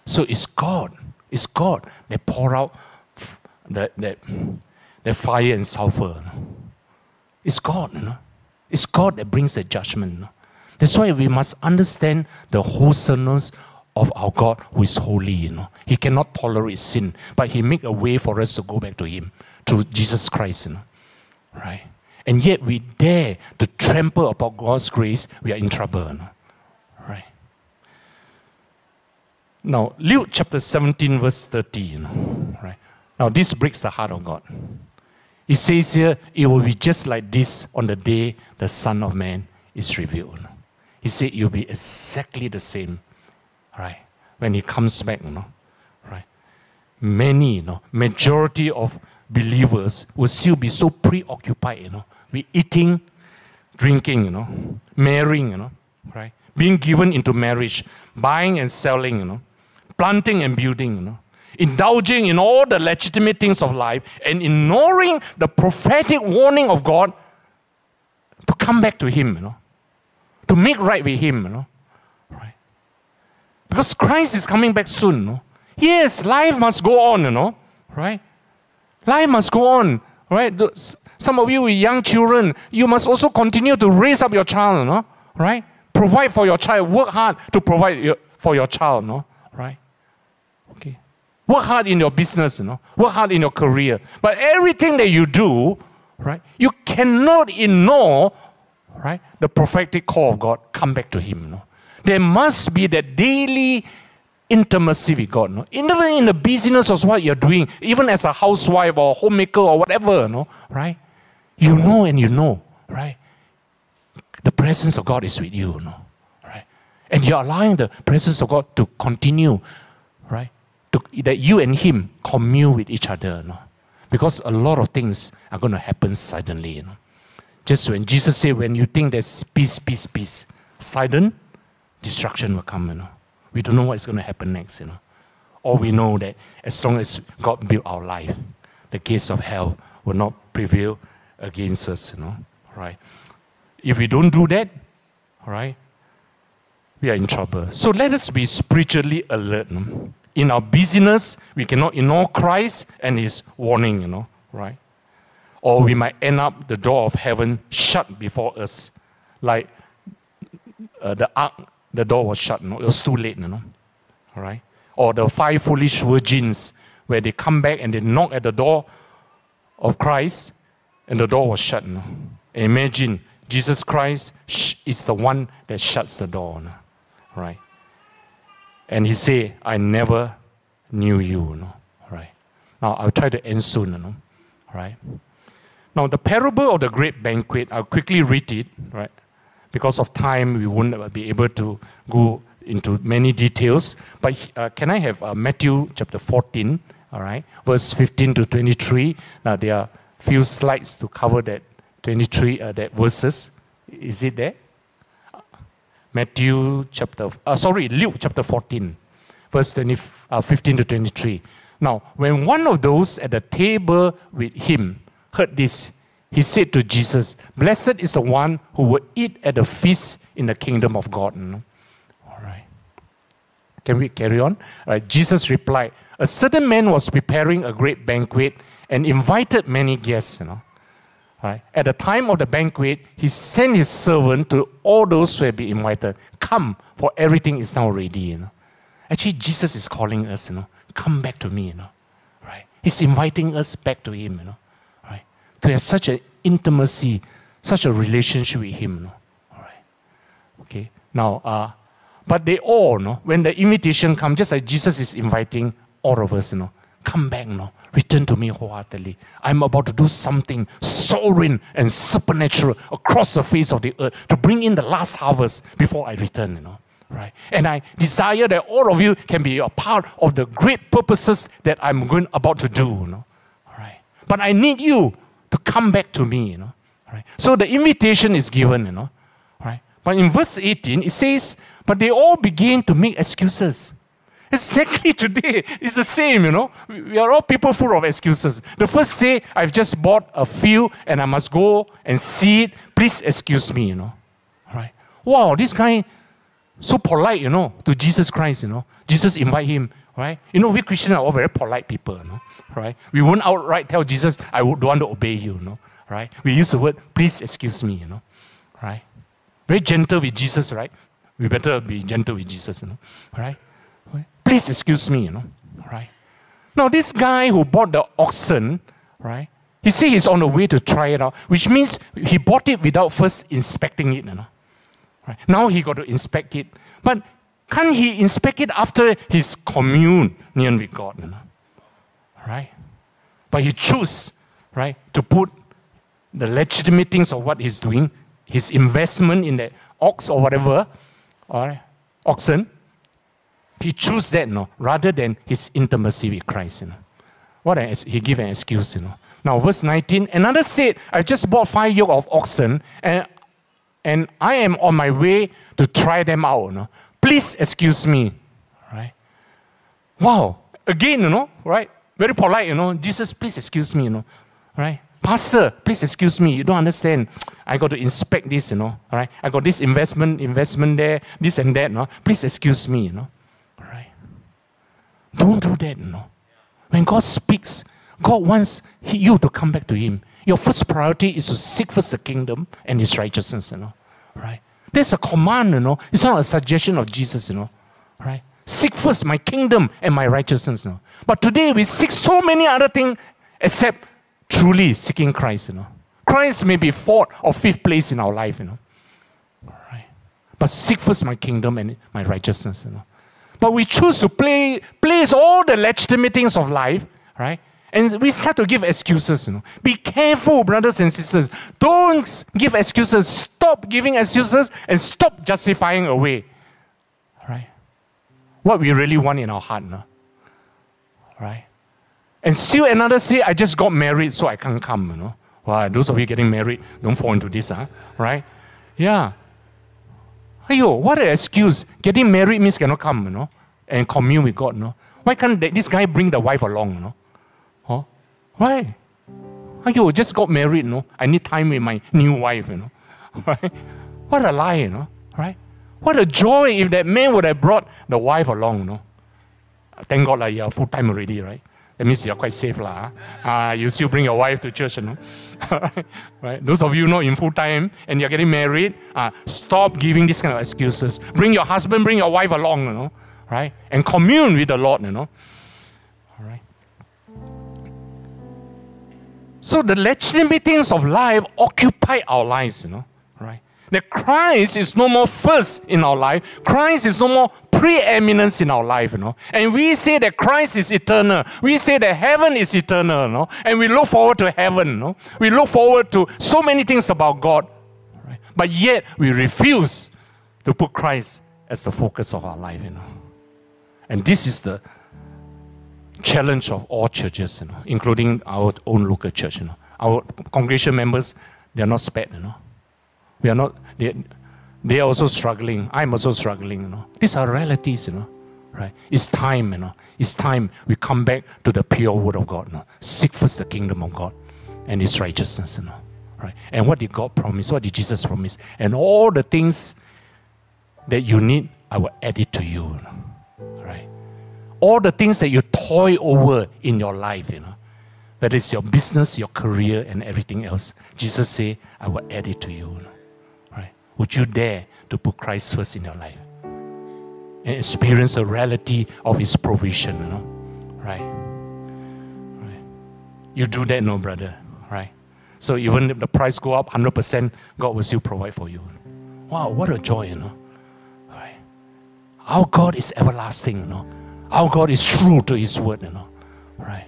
So it's God. It's God that pour out that, that, that fire and sulfur. No? It's God. No? It's God that brings the judgment. No? That's why we must understand the wholesomeness of our God who is holy, you know. He cannot tolerate sin, but he make a way for us to go back to him through Jesus Christ, you know. Right? And yet we dare to trample upon God's grace, we are in trouble. You know? Right? Now, Luke chapter 17, verse 30, you know. Right? Now, this breaks the heart of God. It says here, it will be just like this on the day the Son of Man is revealed. He said will be exactly the same right? When he comes back, you know, right? Many, you know, majority of believers will still be so preoccupied, you know, with eating, drinking, you know, marrying, you know, right? Being given into marriage, buying and selling, you know, planting and building, you know, indulging in all the legitimate things of life and ignoring the prophetic warning of God to come back to Him, you know, to make right with Him, you know. Because Christ is coming back soon. No? Yes, life must go on, you know, right? Life must go on, right? Some of you with young children, you must also continue to raise up your child, no? right? Provide for your child. Work hard to provide for your child, no? right? Okay. Work hard in your business, you know. Work hard in your career. But everything that you do, right, you cannot ignore, right, the prophetic call of God. Come back to Him, you know. There must be that daily intimacy with God. No? Even in the busyness of what you're doing, even as a housewife or homemaker or whatever, no? right? You know and you know, right? The presence of God is with you, no? right? And you're allowing the presence of God to continue, right? To, that you and Him commune with each other, no? Because a lot of things are going to happen suddenly, you know. Just when Jesus said, when you think there's peace, peace, peace, sudden destruction will come, you know. We don't know what's going to happen next, you know. All we know that as long as God built our life, the gates of hell will not prevail against us, you know. Right? If we don't do that, all right, we are in trouble. So let us be spiritually alert. Know? In our busyness, we cannot ignore Christ and His warning, you know, right? Or we might end up the door of heaven shut before us, like uh, the ark the door was shut. No? It was too late. You know? All right? Or the five foolish virgins, where they come back and they knock at the door of Christ, and the door was shut. No? Imagine Jesus Christ is the one that shuts the door. No? Right? And he said, I never knew you. No? Right? Now I'll try to end soon. No? Right? Now the parable of the great banquet, I'll quickly read it, right? Because of time, we won't be able to go into many details. But uh, can I have uh, Matthew chapter 14, all right, verse 15 to 23? Now there are few slides to cover that 23 uh, that verses. Is it there? Matthew chapter, uh, sorry, Luke chapter 14, verse 20, uh, 15 to 23. Now, when one of those at the table with him heard this, he said to Jesus, Blessed is the one who will eat at the feast in the kingdom of God. Mm. All right. Can we carry on? Right. Jesus replied, A certain man was preparing a great banquet and invited many guests. You know. Right. At the time of the banquet, he sent his servant to all those who had been invited. Come, for everything is now ready. You know. Actually, Jesus is calling us, you know, come back to me, you know. Right? He's inviting us back to him, you know. To have such an intimacy, such a relationship with him, know. All right. Okay. Now, uh, but they all, know, when the invitation comes, just like Jesus is inviting all of us, you know, come back, no, return to me wholeheartedly. I'm about to do something soaring and supernatural across the face of the earth to bring in the last harvest before I return, you know. Right? And I desire that all of you can be a part of the great purposes that I'm going about to do, you know. Right? But I need you to come back to me, you know. Right? So the invitation is given, you know. Right? But in verse 18, it says, But they all begin to make excuses. Exactly [laughs] today, it's the same, you know. We are all people full of excuses. The first say, I've just bought a few and I must go and see it. Please excuse me, you know. Right? Wow, this guy so polite, you know, to Jesus Christ, you know. Jesus invite him, right? You know, we Christians are all very polite people, you know, right? We won't outright tell Jesus, I don't want to obey you, you know, right? We use the word, please excuse me, you know, right? Very gentle with Jesus, right? We better be gentle with Jesus, you know, right? Please excuse me, you know, right? Now, this guy who bought the oxen, right? He said he's on the way to try it out, which means he bought it without first inspecting it, you know. Right? Now he got to inspect it. But can't he inspect it after his communion with God? You know? Right? But he chose, right, to put the legitimate things of what he's doing, his investment in the ox or whatever, or oxen, he chose that, no, rather than his intimacy with Christ. You know. What an, he gave an excuse, you know. Now, verse 19, another said, I just bought five yoke of oxen, and and I am on my way to try them out. You know? Please excuse me. Right? Wow. Again, you know, right? Very polite, you know. Jesus, please excuse me, you know. Right? Pastor, please excuse me. You don't understand. I got to inspect this, you know. All right. I got this investment, investment there, this and that, you know. Please excuse me, you know. All right. Don't do that, you know. When God speaks, God wants you to come back to Him. Your first priority is to seek first the kingdom and his righteousness, you know. Right? That's a command, you know. It's not a suggestion of Jesus, you know. Right? Seek first my kingdom and my righteousness, know. But today we seek so many other things except truly seeking Christ, you know. Christ may be fourth or fifth place in our life, you know. Right? But seek first my kingdom and my righteousness, you know. But we choose to play, place all the legitimate things of life, right? And we start to give excuses, you know. Be careful, brothers and sisters. Don't give excuses. Stop giving excuses and stop justifying away. What we really want in our heart, no? Right? And still another say, I just got married, so I can't come, you know. Wow, those of you getting married, don't fall into this, huh? Right? Yeah. Ayo, what an excuse. Getting married means cannot come, you know, and commune with God, no? Why can't this guy bring the wife along, you know? Huh? Why? You just got married, no? I need time with my new wife, you know. [laughs] Right? What a lie, you know, right? What a joy if that man would have brought the wife along, you know. Thank God like, you're full time already, right? That means you're quite safe. Lah. Uh, you still bring your wife to church, you know. [laughs] right? Those of you not in full time and you're getting married, uh, stop giving this kind of excuses. Bring your husband, bring your wife along, you know, right? And commune with the Lord, you know. All right. So the legitimate things of life occupy our lives, you know? That Christ is no more first in our life. Christ is no more preeminence in our life, you know. And we say that Christ is eternal. We say that heaven is eternal, you know. And we look forward to heaven, you know. We look forward to so many things about God. Right? But yet we refuse to put Christ as the focus of our life, you know. And this is the challenge of all churches, you know, including our own local church. You know, our congregation members, they are not spared. You know, we are not. They, they are also struggling. I'm also struggling. You know, these are realities. You know, right? It's time. You know, it's time we come back to the pure word of God. You know, seek first the kingdom of God and His righteousness. You know, right? And what did God promise? What did Jesus promise? And all the things that you need, I will add it to you. you know? all the things that you toy over in your life, you know, whether it's your business, your career, and everything else. Jesus say, I will add it to you. you know, right? Would you dare to put Christ first in your life? And experience the reality of his provision, you know. Right? Right. You do that, no brother. Right? So even if the price go up 100%, God will still provide for you. Wow, what a joy, you know. Right? Our God is everlasting, you know. Our God is true to His word, you know. Right?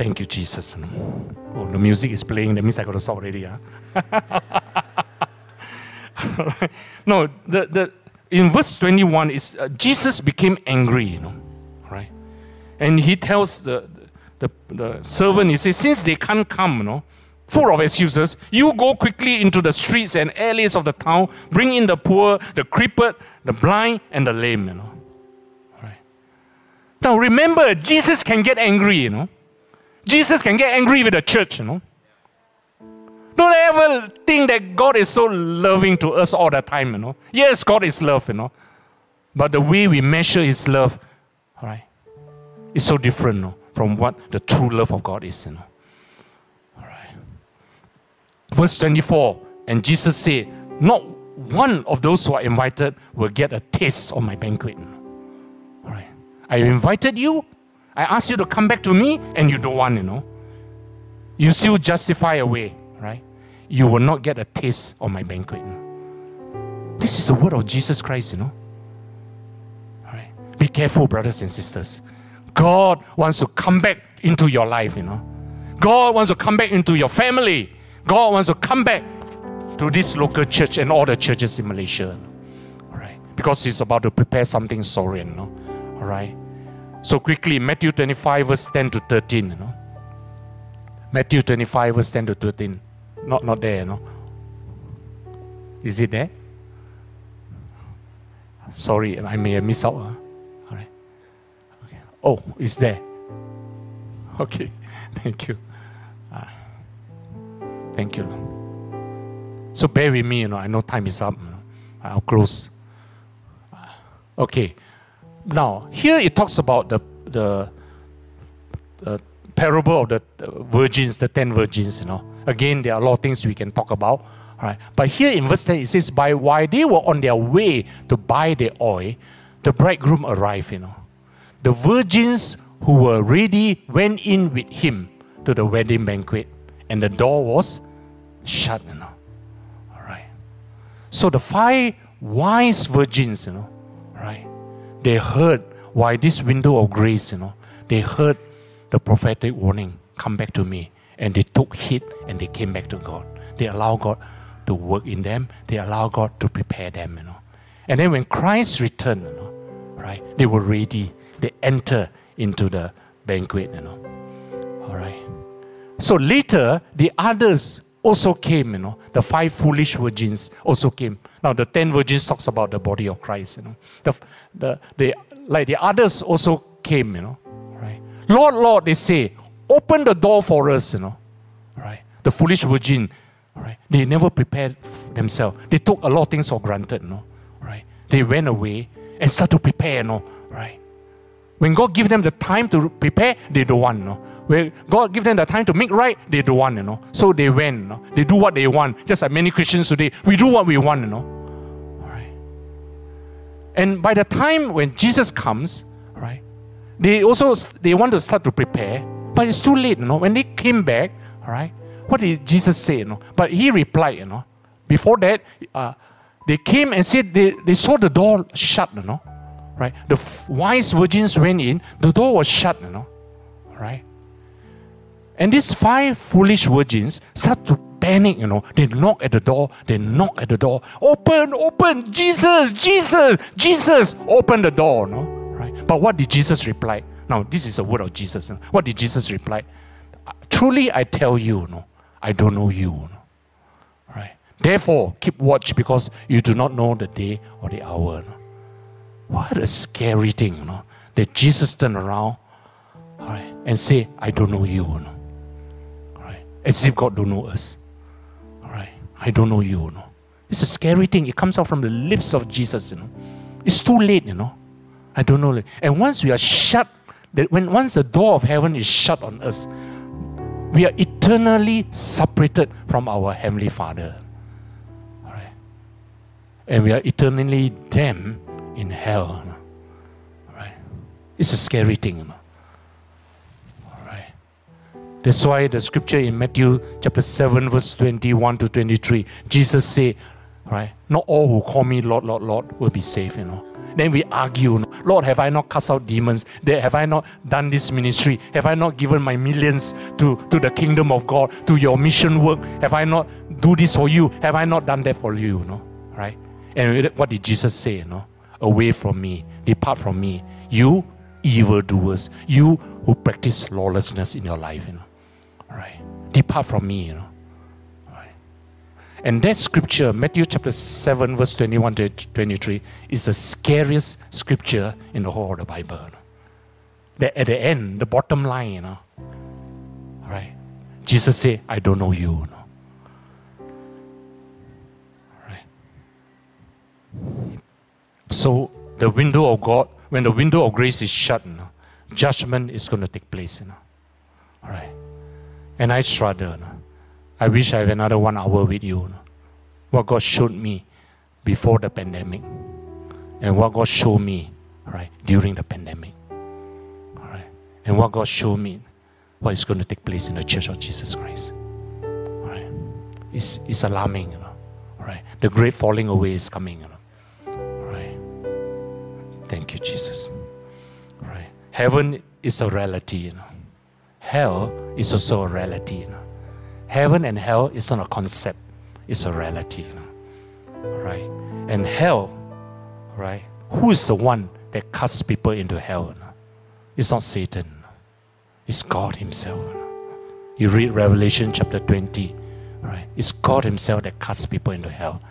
Thank you, Jesus. Oh, the music is playing. That means I got to stop already. Huh? [laughs] No, the, the, in verse 21, is uh, Jesus became angry, you know. Right? And he tells the, the, the servant, he says, since they can't come, you know, full of excuses. You go quickly into the streets and alleys of the town, bring in the poor, the crippled, the blind, and the lame, you know. Right. Now remember, Jesus can get angry, you know. Jesus can get angry with the church, you know. Don't ever think that God is so loving to us all the time, you know. Yes, God is love, you know. But the way we measure his love, all right, is so different you know, from what the true love of God is, you know. All right. Verse 24, and Jesus said, Not one of those who are invited will get a taste of my banquet. All right. I invited you. I asked you to come back to me, and you don't want, you know. You still justify away, right? You will not get a taste of my banquet. This is the word of Jesus Christ, you know. All right. Be careful, brothers and sisters. God wants to come back into your life, you know. God wants to come back into your family. God wants to come back to this local church and all the churches in Malaysia. All right. Because He's about to prepare something sovereign. You know? All right. So quickly, Matthew 25, verse 10 to 13. You know? Matthew 25, verse 10 to 13. Not, not there, you know. Is it there? Sorry, I may have missed out. Huh? All right. Okay. Oh, it's there. Okay. [laughs] Thank you. Ah. Thank you. So bear with me, you know. I know time is up. You know. I'll close. Ah. Okay. Now here it talks about the the, the parable of the virgins, the ten virgins. You know. Again, there are a lot of things we can talk about. Right. But here in verse 10, it says, By while they were on their way to buy the oil, the bridegroom arrived, you know. The virgins who were ready went in with him to the wedding banquet, and the door was shut, you know. All right. So the five wise virgins, you know? They heard why this window of grace, you know, they heard the prophetic warning, come back to me. And they took heed and they came back to God. They allow God to work in them. They allow God to prepare them, you know. And then when Christ returned, you know, right, they were ready. They enter into the banquet, you know. All right. So later, the others also came, you know. The five foolish virgins also came. Now the ten virgins talks about the body of Christ, you know. The, the, the, like the others also came, you know. Right? Lord, Lord, they say, open the door for us, you know. Right? The foolish virgin, right? They never prepared themselves. They took a lot of things for granted, you know. Right? They went away and started to prepare, you know. Right? When God give them the time to prepare, they don't want, you know. God give them the time to make right, they don't want, you know. So they went, you know. They do what they want. Just like many Christians today, we do what we want, you know. All right. And by the time when Jesus comes, right, they also they want to start to prepare, But it's too late, you know. When they came back, all right, what did Jesus say, you know? But he replied, you know. Before that, uh, they came and said they, they saw the door shut, you know. Right? The wise virgins went in, the door was shut, you know. Right? And these five foolish virgins start to panic, you know. They knock at the door, they knock at the door. Open, open, Jesus, Jesus, Jesus, open the door, no? Right? But what did Jesus reply? Now, this is a word of Jesus. What did Jesus reply? Truly I tell you, no, I don't know you. Right? Therefore, keep watch because you do not know the day or the hour. No? What a scary thing, you know, that Jesus turned around right, and say, I don't know you. As if God don't know us. All right, I don't know you. No? It's a scary thing. It comes out from the lips of Jesus. You know? It's too late, you know. I don't know. And once we are shut, that when once the door of heaven is shut on us, we are eternally separated from our Heavenly Father. All right? And we are eternally damned in hell. All right? It's a scary thing. All right? That's why the scripture in Matthew chapter 7, verse 21 to 23, Jesus said, right, not all who call me Lord, Lord, Lord will be saved, you know. Then we argue, Lord, have I not cast out demons? Have I not done this ministry? Have I not given my millions to, to the kingdom of God, to your mission work? Have I not do this for you? Have I not done that for you? you know? Right? And what did Jesus say? You know? Away from me, depart from me, you evildoers, you who practice lawlessness in your life. You know? Right? Depart from me, you know. And that scripture, Matthew chapter 7, verse 21 to 23, is the scariest scripture in the whole of the Bible. That at the end, the bottom line, you know, right? Jesus said, I don't know you. you know? Right? So the window of God, when the window of grace is shut, you know, judgment is going to take place. You know? All right. And I struggle. I wish I have another one hour with you. What God showed me before the pandemic and what God showed me right during the pandemic. Right. And what God showed me what is going to take place in the church of Jesus Christ. Right. It's, it's alarming, you know. The great falling away is coming, you know. Thank you, Jesus. Right. Heaven is a reality, you know. Hell is also a reality, you know heaven and hell is not a concept, it's a reality. You know? Right? And hell, right? Who is the one that casts people into hell? You know? It's not Satan, it's God Himself. You, read Revelation chapter 20, right? It's God Himself that casts people into hell.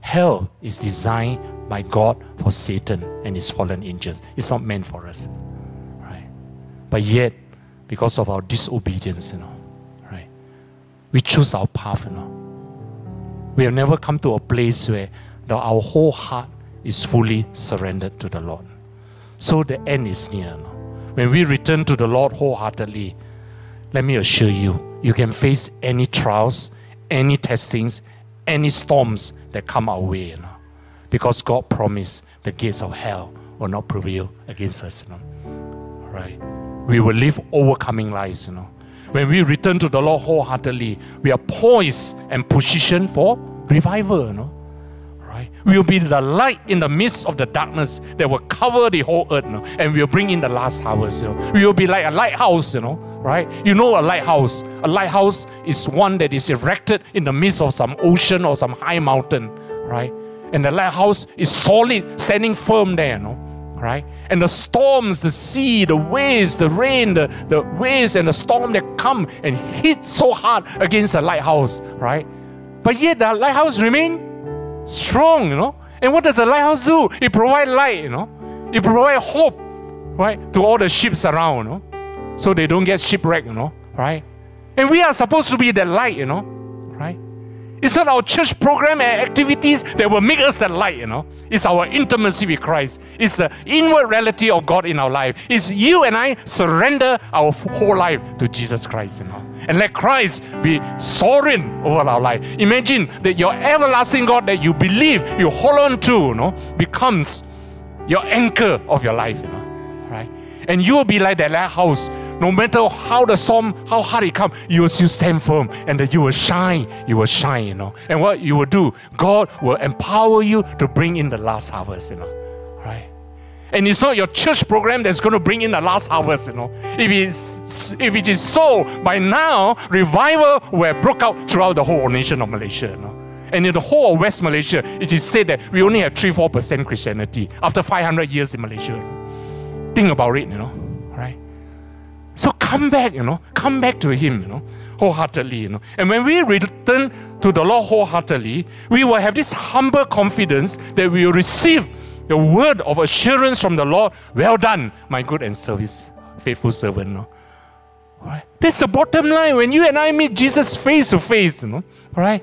Hell is designed by God for Satan and his fallen angels. It's not meant for us. Right? But yet, because of our disobedience, you know, Right? we choose our path, you know. We have never come to a place where the, our whole heart is fully surrendered to the Lord. So the end is near. You know. When we return to the Lord wholeheartedly, let me assure you, you can face any trials, any testings, any storms that come our way, you know. Because God promised the gates of hell will not prevail against us, you know. Right? We will live overcoming lives, you know when we return to the Lord wholeheartedly, we are poised and positioned for revival. You know? Right? We will be the light in the midst of the darkness that will cover the whole earth, you know? and we'll bring in the last harvest. You know? We will be like a lighthouse, you know, right? You know a lighthouse. A lighthouse is one that is erected in the midst of some ocean or some high mountain, right? And the lighthouse is solid, standing firm there, you know right? And the storms, the sea, the waves, the rain, the, the waves and the storm that come and hit so hard against the lighthouse, right? But yet the lighthouse remain strong, you know. And what does the lighthouse do? It provides light, you know. It provides hope, right, to all the ships around, you know, so they don't get shipwrecked, you know, right? And we are supposed to be the light, you know, right? It's not our church program and activities that will make us the light, you know. It's our intimacy with Christ. It's the inward reality of God in our life. It's you and I surrender our whole life to Jesus Christ, you know. And let Christ be sovereign over our life. Imagine that your everlasting God that you believe, you hold on to, you know, becomes your anchor of your life, you know. Right? And you will be like that lighthouse No matter how the storm, how hard it comes, you will still stand firm and that you will shine. You will shine, you know. And what you will do, God will empower you to bring in the last harvest, you know. Right? And it's not your church program that's going to bring in the last harvest, you know. If it's if it is so, by now revival will have broke out throughout the whole nation of Malaysia, you know. And in the whole of West Malaysia, it is said that we only have 3 4% Christianity after 500 years in Malaysia. Think about it, you know? So come back, you know, come back to Him, you know, wholeheartedly, you know. And when we return to the Lord wholeheartedly, we will have this humble confidence that we will receive the word of assurance from the Lord. Well done, my good and service, faithful servant. You know? Right? That's the bottom line. When you and I meet Jesus face to face, you know, right?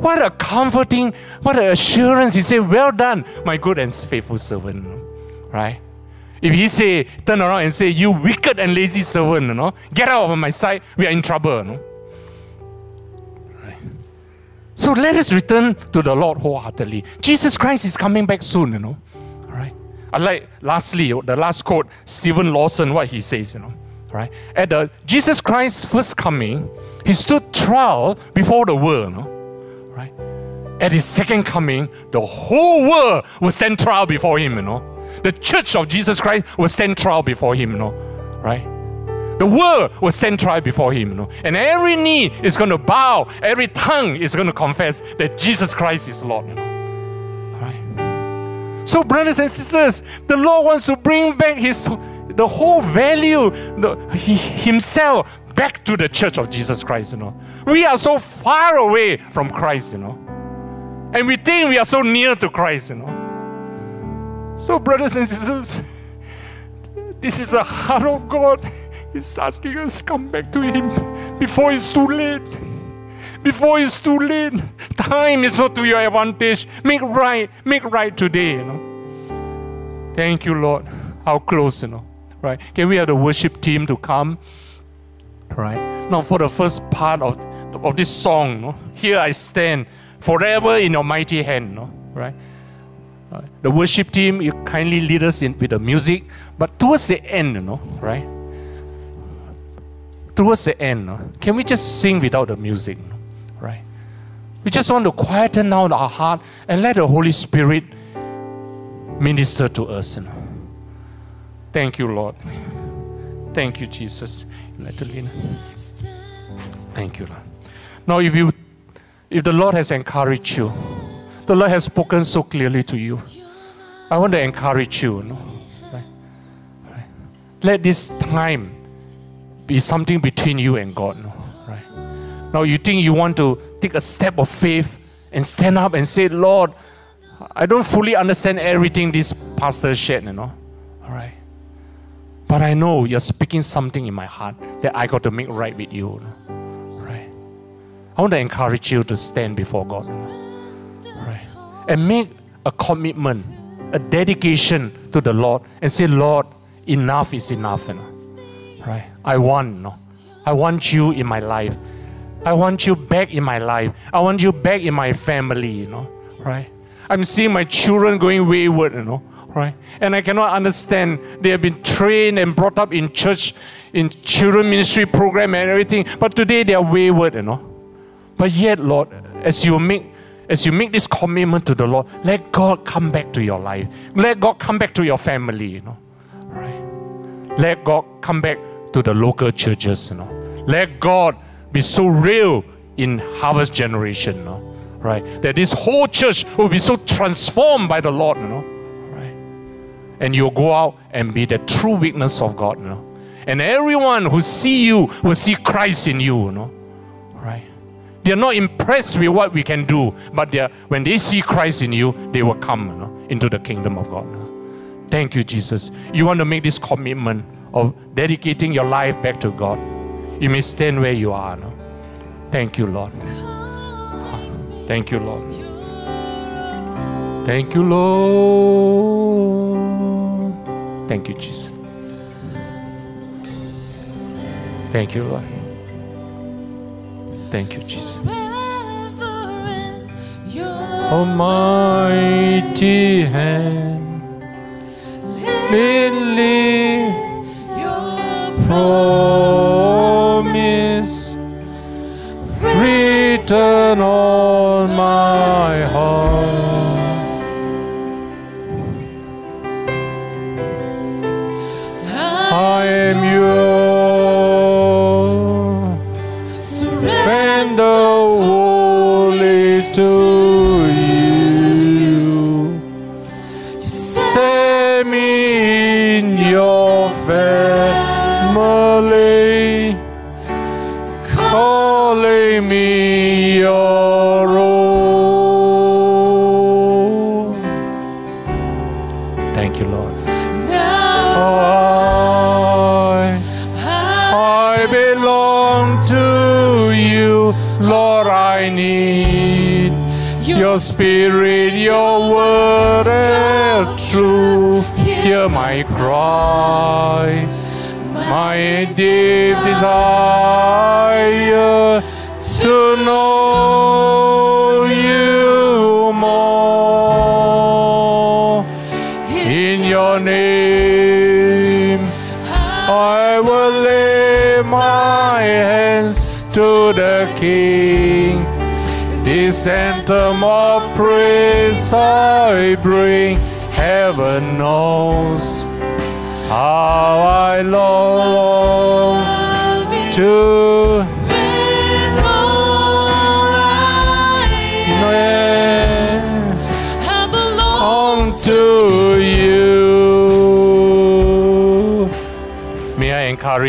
What a comforting, what an assurance. He said, Well done, my good and faithful servant. You know? Right? If he say, turn around and say, You wicked and lazy servant, you know, get out of my sight, we are in trouble. You know? right. So let us return to the Lord wholeheartedly. Jesus Christ is coming back soon, you know. All right. I like lastly, oh, the last quote, Steven Lawson, what he says, you know. Right? At the Jesus Christ's first coming, he stood trial before the world. You know? Right? At his second coming, the whole world will stand trial before him, you know the church of Jesus Christ will stand trial before him, you know, right? The world will stand trial before him, you know, and every knee is going to bow, every tongue is going to confess that Jesus Christ is Lord, you know, right? So, brothers and sisters, the Lord wants to bring back His the whole value, the, he, Himself back to the church of Jesus Christ, you know. We are so far away from Christ, you know, and we think we are so near to Christ, you know. So, brothers and sisters, this is the heart of God. He's asking us come back to Him before it's too late. Before it's too late. Time is not to your advantage. Make right. Make right today. You know. Thank you, Lord. How close, you know. Right? Can we have the worship team to come? Right. Now, for the first part of, of this song, you know, here I stand forever in your mighty hand. You know, right? The worship team, you kindly lead us in with the music, but towards the end, you know, right? Towards the end, can we just sing without the music, right? We just want to quieten down our heart and let the Holy Spirit minister to us. You know? Thank you, Lord. Thank you, Jesus. Thank you, Lord. Now, if you, if the Lord has encouraged you, the Lord has spoken so clearly to you. I want to encourage you. No? Right? Right? Let this time be something between you and God. No? Right? Now you think you want to take a step of faith and stand up and say, Lord, I don't fully understand everything this pastor shared, you know. All right. But I know you're speaking something in my heart that I got to make right with you. Right. I want to encourage you to stand before God and make a commitment, a dedication to the Lord and say, Lord, enough is enough. You know? Right? I want, you know? I want you in my life. I want you back in my life. I want you back in my family, you know, right? I'm seeing my children going wayward, you know, right? And I cannot understand. They have been trained and brought up in church, in children ministry program and everything, but today they are wayward, you know. But yet, Lord, as you make as you make this commitment to the Lord, let God come back to your life. Let God come back to your family, you know. Right? Let God come back to the local churches, you know. Let God be so real in harvest generation, you know. Right? That this whole church will be so transformed by the Lord, you know. Right? And you'll go out and be the true witness of God, you know. And everyone who see you will see Christ in you, you know. They're not impressed with what we can do, but they when they see Christ in you, they will come you know, into the kingdom of God. Thank you, Jesus. You want to make this commitment of dedicating your life back to God. You may stand where you are. No? Thank you, Lord. Thank you, Lord. Thank you, Lord. Thank you, Jesus. Thank you, Lord. Thank you, Jesus. Almighty hand, lift your promise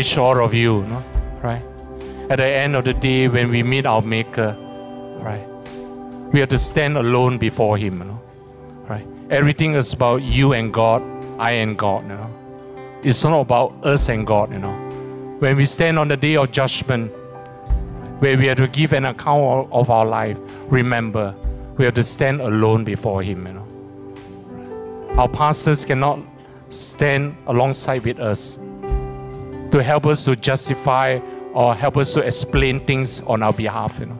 Encourage all of you, no? right? At the end of the day, when we meet our Maker, right? We have to stand alone before Him, you know? right? Everything is about you and God, I and God, you know. It's not about us and God, you know. When we stand on the day of judgment, where we have to give an account of our life, remember, we have to stand alone before Him, you know. Our pastors cannot stand alongside with us to help us to justify or help us to explain things on our behalf, you know.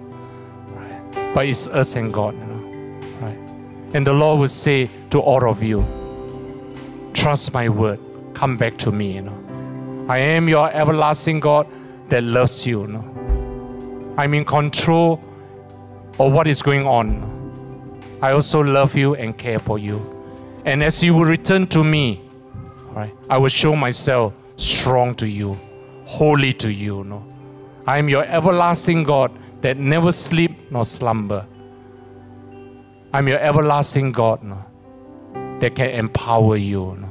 Right? But it's us and God, you know. Right? And the Lord will say to all of you, trust my word, come back to me, you know. I am your everlasting God that loves you, you know. I'm in control of what is going on. I also love you and care for you. And as you will return to me, right, I will show myself strong to you, holy to you. No? I am your everlasting God that never sleep nor slumber. I'm your everlasting God no? that can empower you. No?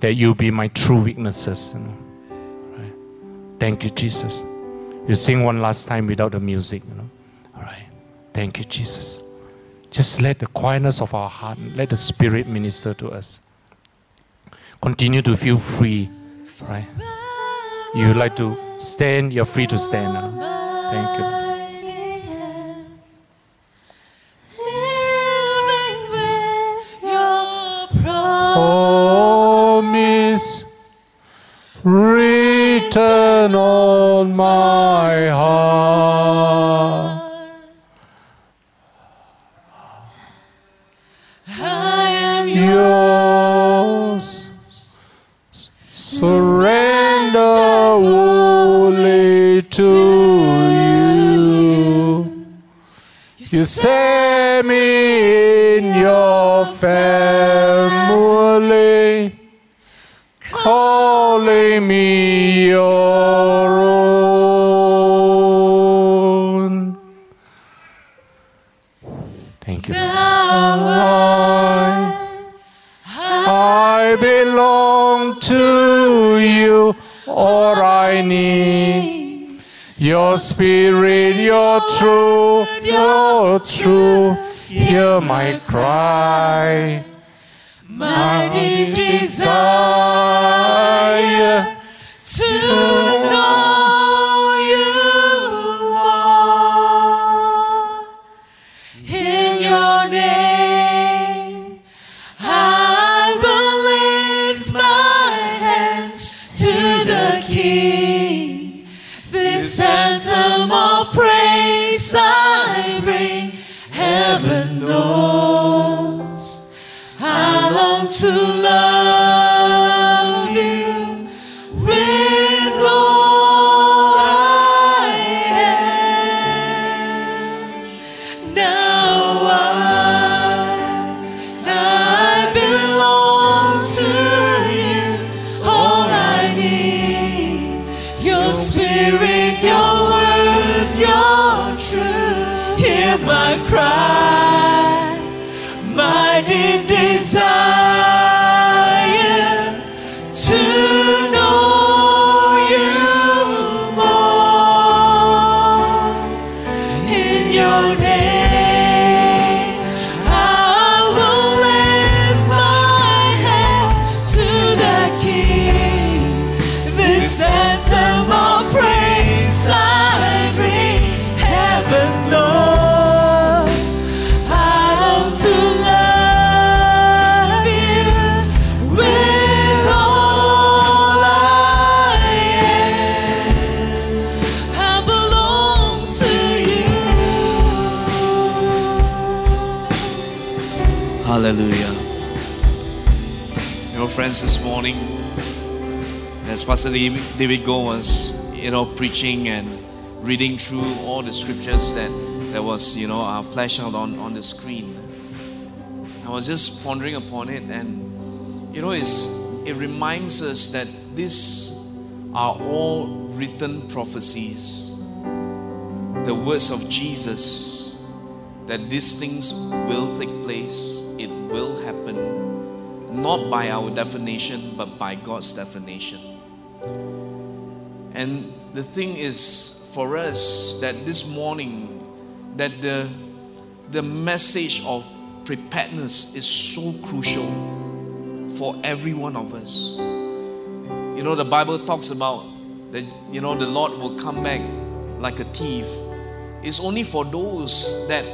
That you be my true witnesses. Know? right? Thank you, Jesus. You sing one last time without the music. You know? All right. Thank you, Jesus. Just let the quietness of our heart, let the Spirit minister to us. Continue to feel free, right? You like to stand, you're free to stand. know. Thank you. Promise written on my heart. You set me in your family, calling me your Your spirit, your truth, your truth. Hear my cry. My deep desire to In Pastor David Goh was, you know, preaching and reading through all the scriptures that that was, you know, uh, flashed out on, on the screen, I was just pondering upon it, and you know, it's it reminds us that these are all written prophecies, the words of Jesus that these things will take place, it will happen, not by our definition, but by God's definition. And the thing is for us that this morning, that the, the message of preparedness is so crucial for every one of us. You know, the Bible talks about that, you know, the Lord will come back like a thief. It's only for those that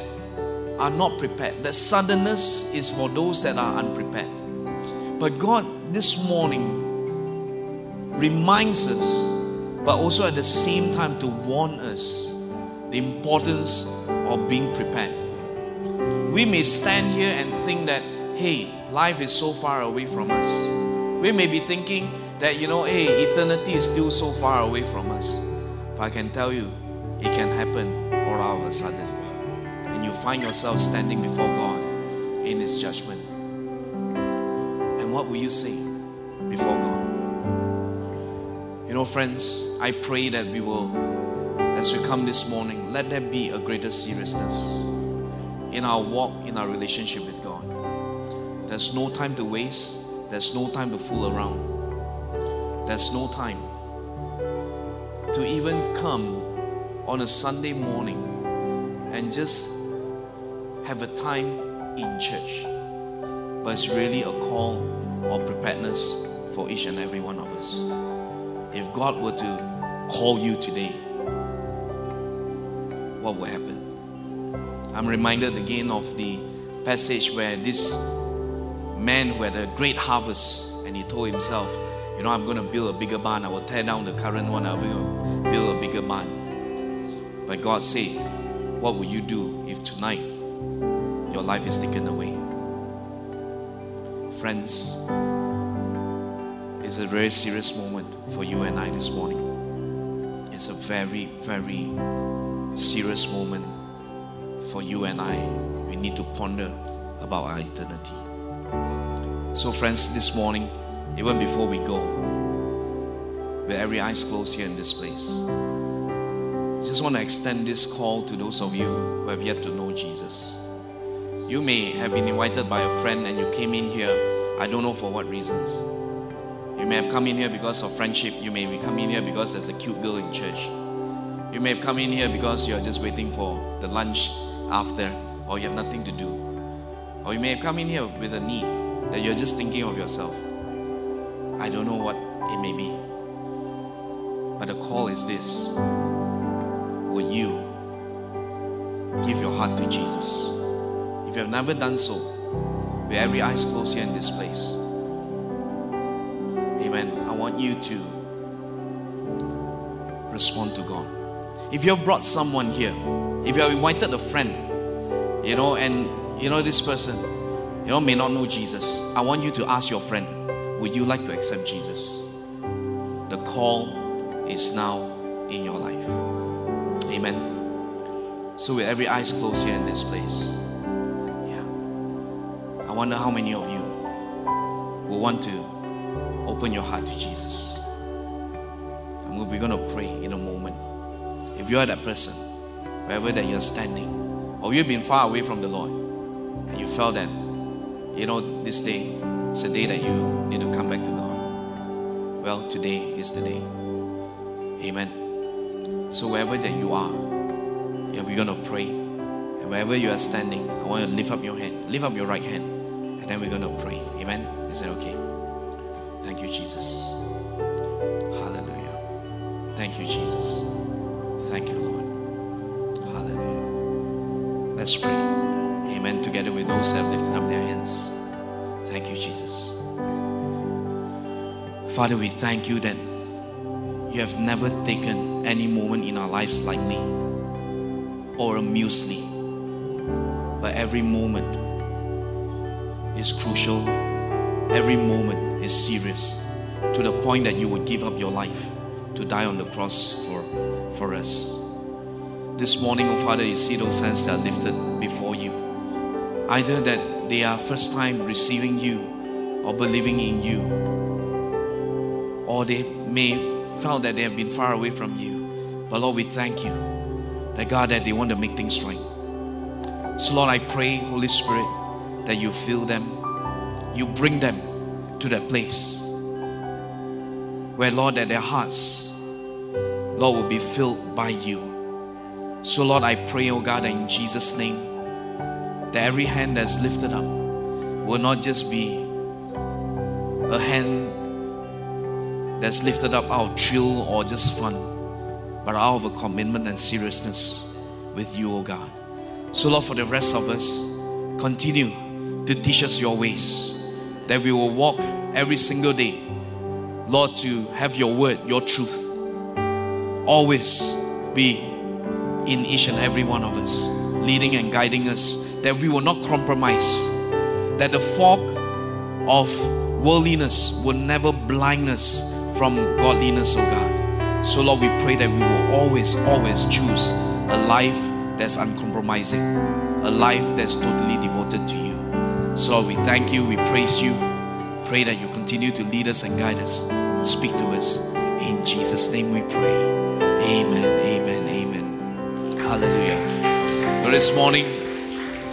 are not prepared. The suddenness is for those that are unprepared. But God this morning reminds us, but also at the same time to warn us the importance of being prepared. We may stand here and think that, hey, life is so far away from us. We may be thinking that, you know, hey, eternity is still so far away from us. But I can tell you, it can happen all of a sudden and you find yourself standing before God in His judgment. And what will you say before God? You know, friends, I pray that we will, as we come this morning, let there be a greater seriousness in our walk, in our relationship with God. There's no time to waste, there's no time to fool around, there's no time to even come on a Sunday morning and just have a time in church. But it's really a call of preparedness for each and every one of us. If God were to call you today, what will happen? I'm reminded again of the passage where this man who had a great harvest and he told himself, You know, I'm going to build a bigger barn. I will tear down the current one, I'll build build a bigger barn. But God said, What will you do if tonight your life is taken away? Friends, it's a very serious moment for you and I this morning. It's a very, very serious moment for you and I. We need to ponder about our eternity. So, friends, this morning, even before we go, with every eyes closed here in this place, I just want to extend this call to those of you who have yet to know Jesus. You may have been invited by a friend and you came in here, I don't know for what reasons. You may have come in here because of friendship. You may be coming here because there's a cute girl in church. You may have come in here because you're just waiting for the lunch after, or you have nothing to do. Or you may have come in here with a need that you're just thinking of yourself. I don't know what it may be. But the call is this Will you give your heart to Jesus? If you have never done so, with every eyes closed here in this place, Amen. I want you to respond to God. If you have brought someone here, if you have invited a friend, you know, and you know this person, you know, may not know Jesus, I want you to ask your friend, would you like to accept Jesus? The call is now in your life. Amen. So with every eyes closed here in this place, yeah. I wonder how many of you will want to open your heart to Jesus. And we're going to pray in a moment. If you are that person, wherever that you're standing, or you've been far away from the Lord, and you felt that you know, this day is a day that you need to come back to God. Well, today is the day. Amen. So wherever that you are, yeah, we're gonna pray. And wherever you are standing, I want you to lift up your hand. Lift up your right hand. And then we're gonna pray. Amen. Is that okay? Thank you, Jesus. Hallelujah. Thank you, Jesus. Thank you, Lord. Hallelujah. Let's pray. Amen. Together with those that have lifted up their hands. Thank you, Jesus. Father, we thank you that you have never taken any moment in our lives lightly or amusedly. But every moment is crucial, every moment is serious to the point that you would give up your life to die on the cross for, for us. This morning, oh Father, you see those hands that are lifted before you. Either that they are first time receiving you or believing in you, or they may felt that they have been far away from you. But Lord, we thank you that God that they want to make things right. So Lord, I pray, Holy Spirit, that you fill them, you bring them to that place where Lord, that their hearts, Lord, will be filled by you. So Lord, I pray, oh God, in Jesus' name, that every hand that's lifted up will not just be a hand that's lifted up out of thrill or just fun, but out of a commitment and seriousness with you, O God. So, Lord, for the rest of us, continue to teach us your ways, that we will walk every single day, Lord, to have your word, your truth, always be in each and every one of us, leading and guiding us, that we will not compromise, that the fog of worldliness will never blind us from godliness, oh God. So, Lord, we pray that we will always, always choose a life that's uncompromising, a life that's totally devoted to you. So, we thank you, we praise you. Pray that you continue to lead us and guide us, speak to us. In Jesus' name we pray. Amen, amen, amen. Hallelujah. So, this morning,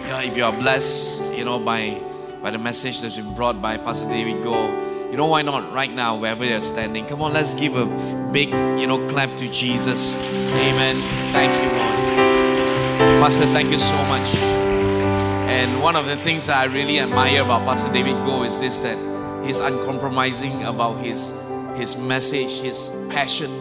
yeah, if you are blessed, you know, by by the message that's been brought by Pastor David Goh, you know why not right now, wherever you're standing? Come on, let's give a big, you know, clap to Jesus. Amen. Thank you, Lord. Pastor, thank you so much. And one of the things that I really admire about Pastor David Goh is this that he's uncompromising about his his message, his passion,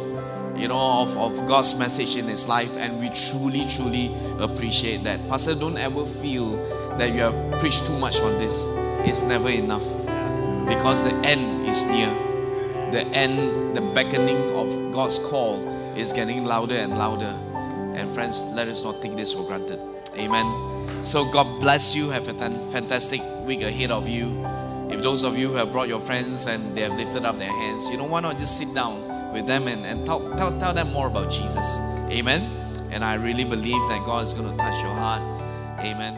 you know, of, of God's message in his life, and we truly, truly appreciate that. Pastor, don't ever feel that you have preached too much on this. It's never enough because the end is near. The end, the beckoning of God's call is getting louder and louder. And friends, let us not take this for granted. Amen. So God bless you. Have a fantastic week ahead of you. If those of you who have brought your friends and they have lifted up their hands, you know, why not just sit down with them and, and talk, tell, tell them more about Jesus. Amen. And I really believe that God is going to touch your heart. Amen.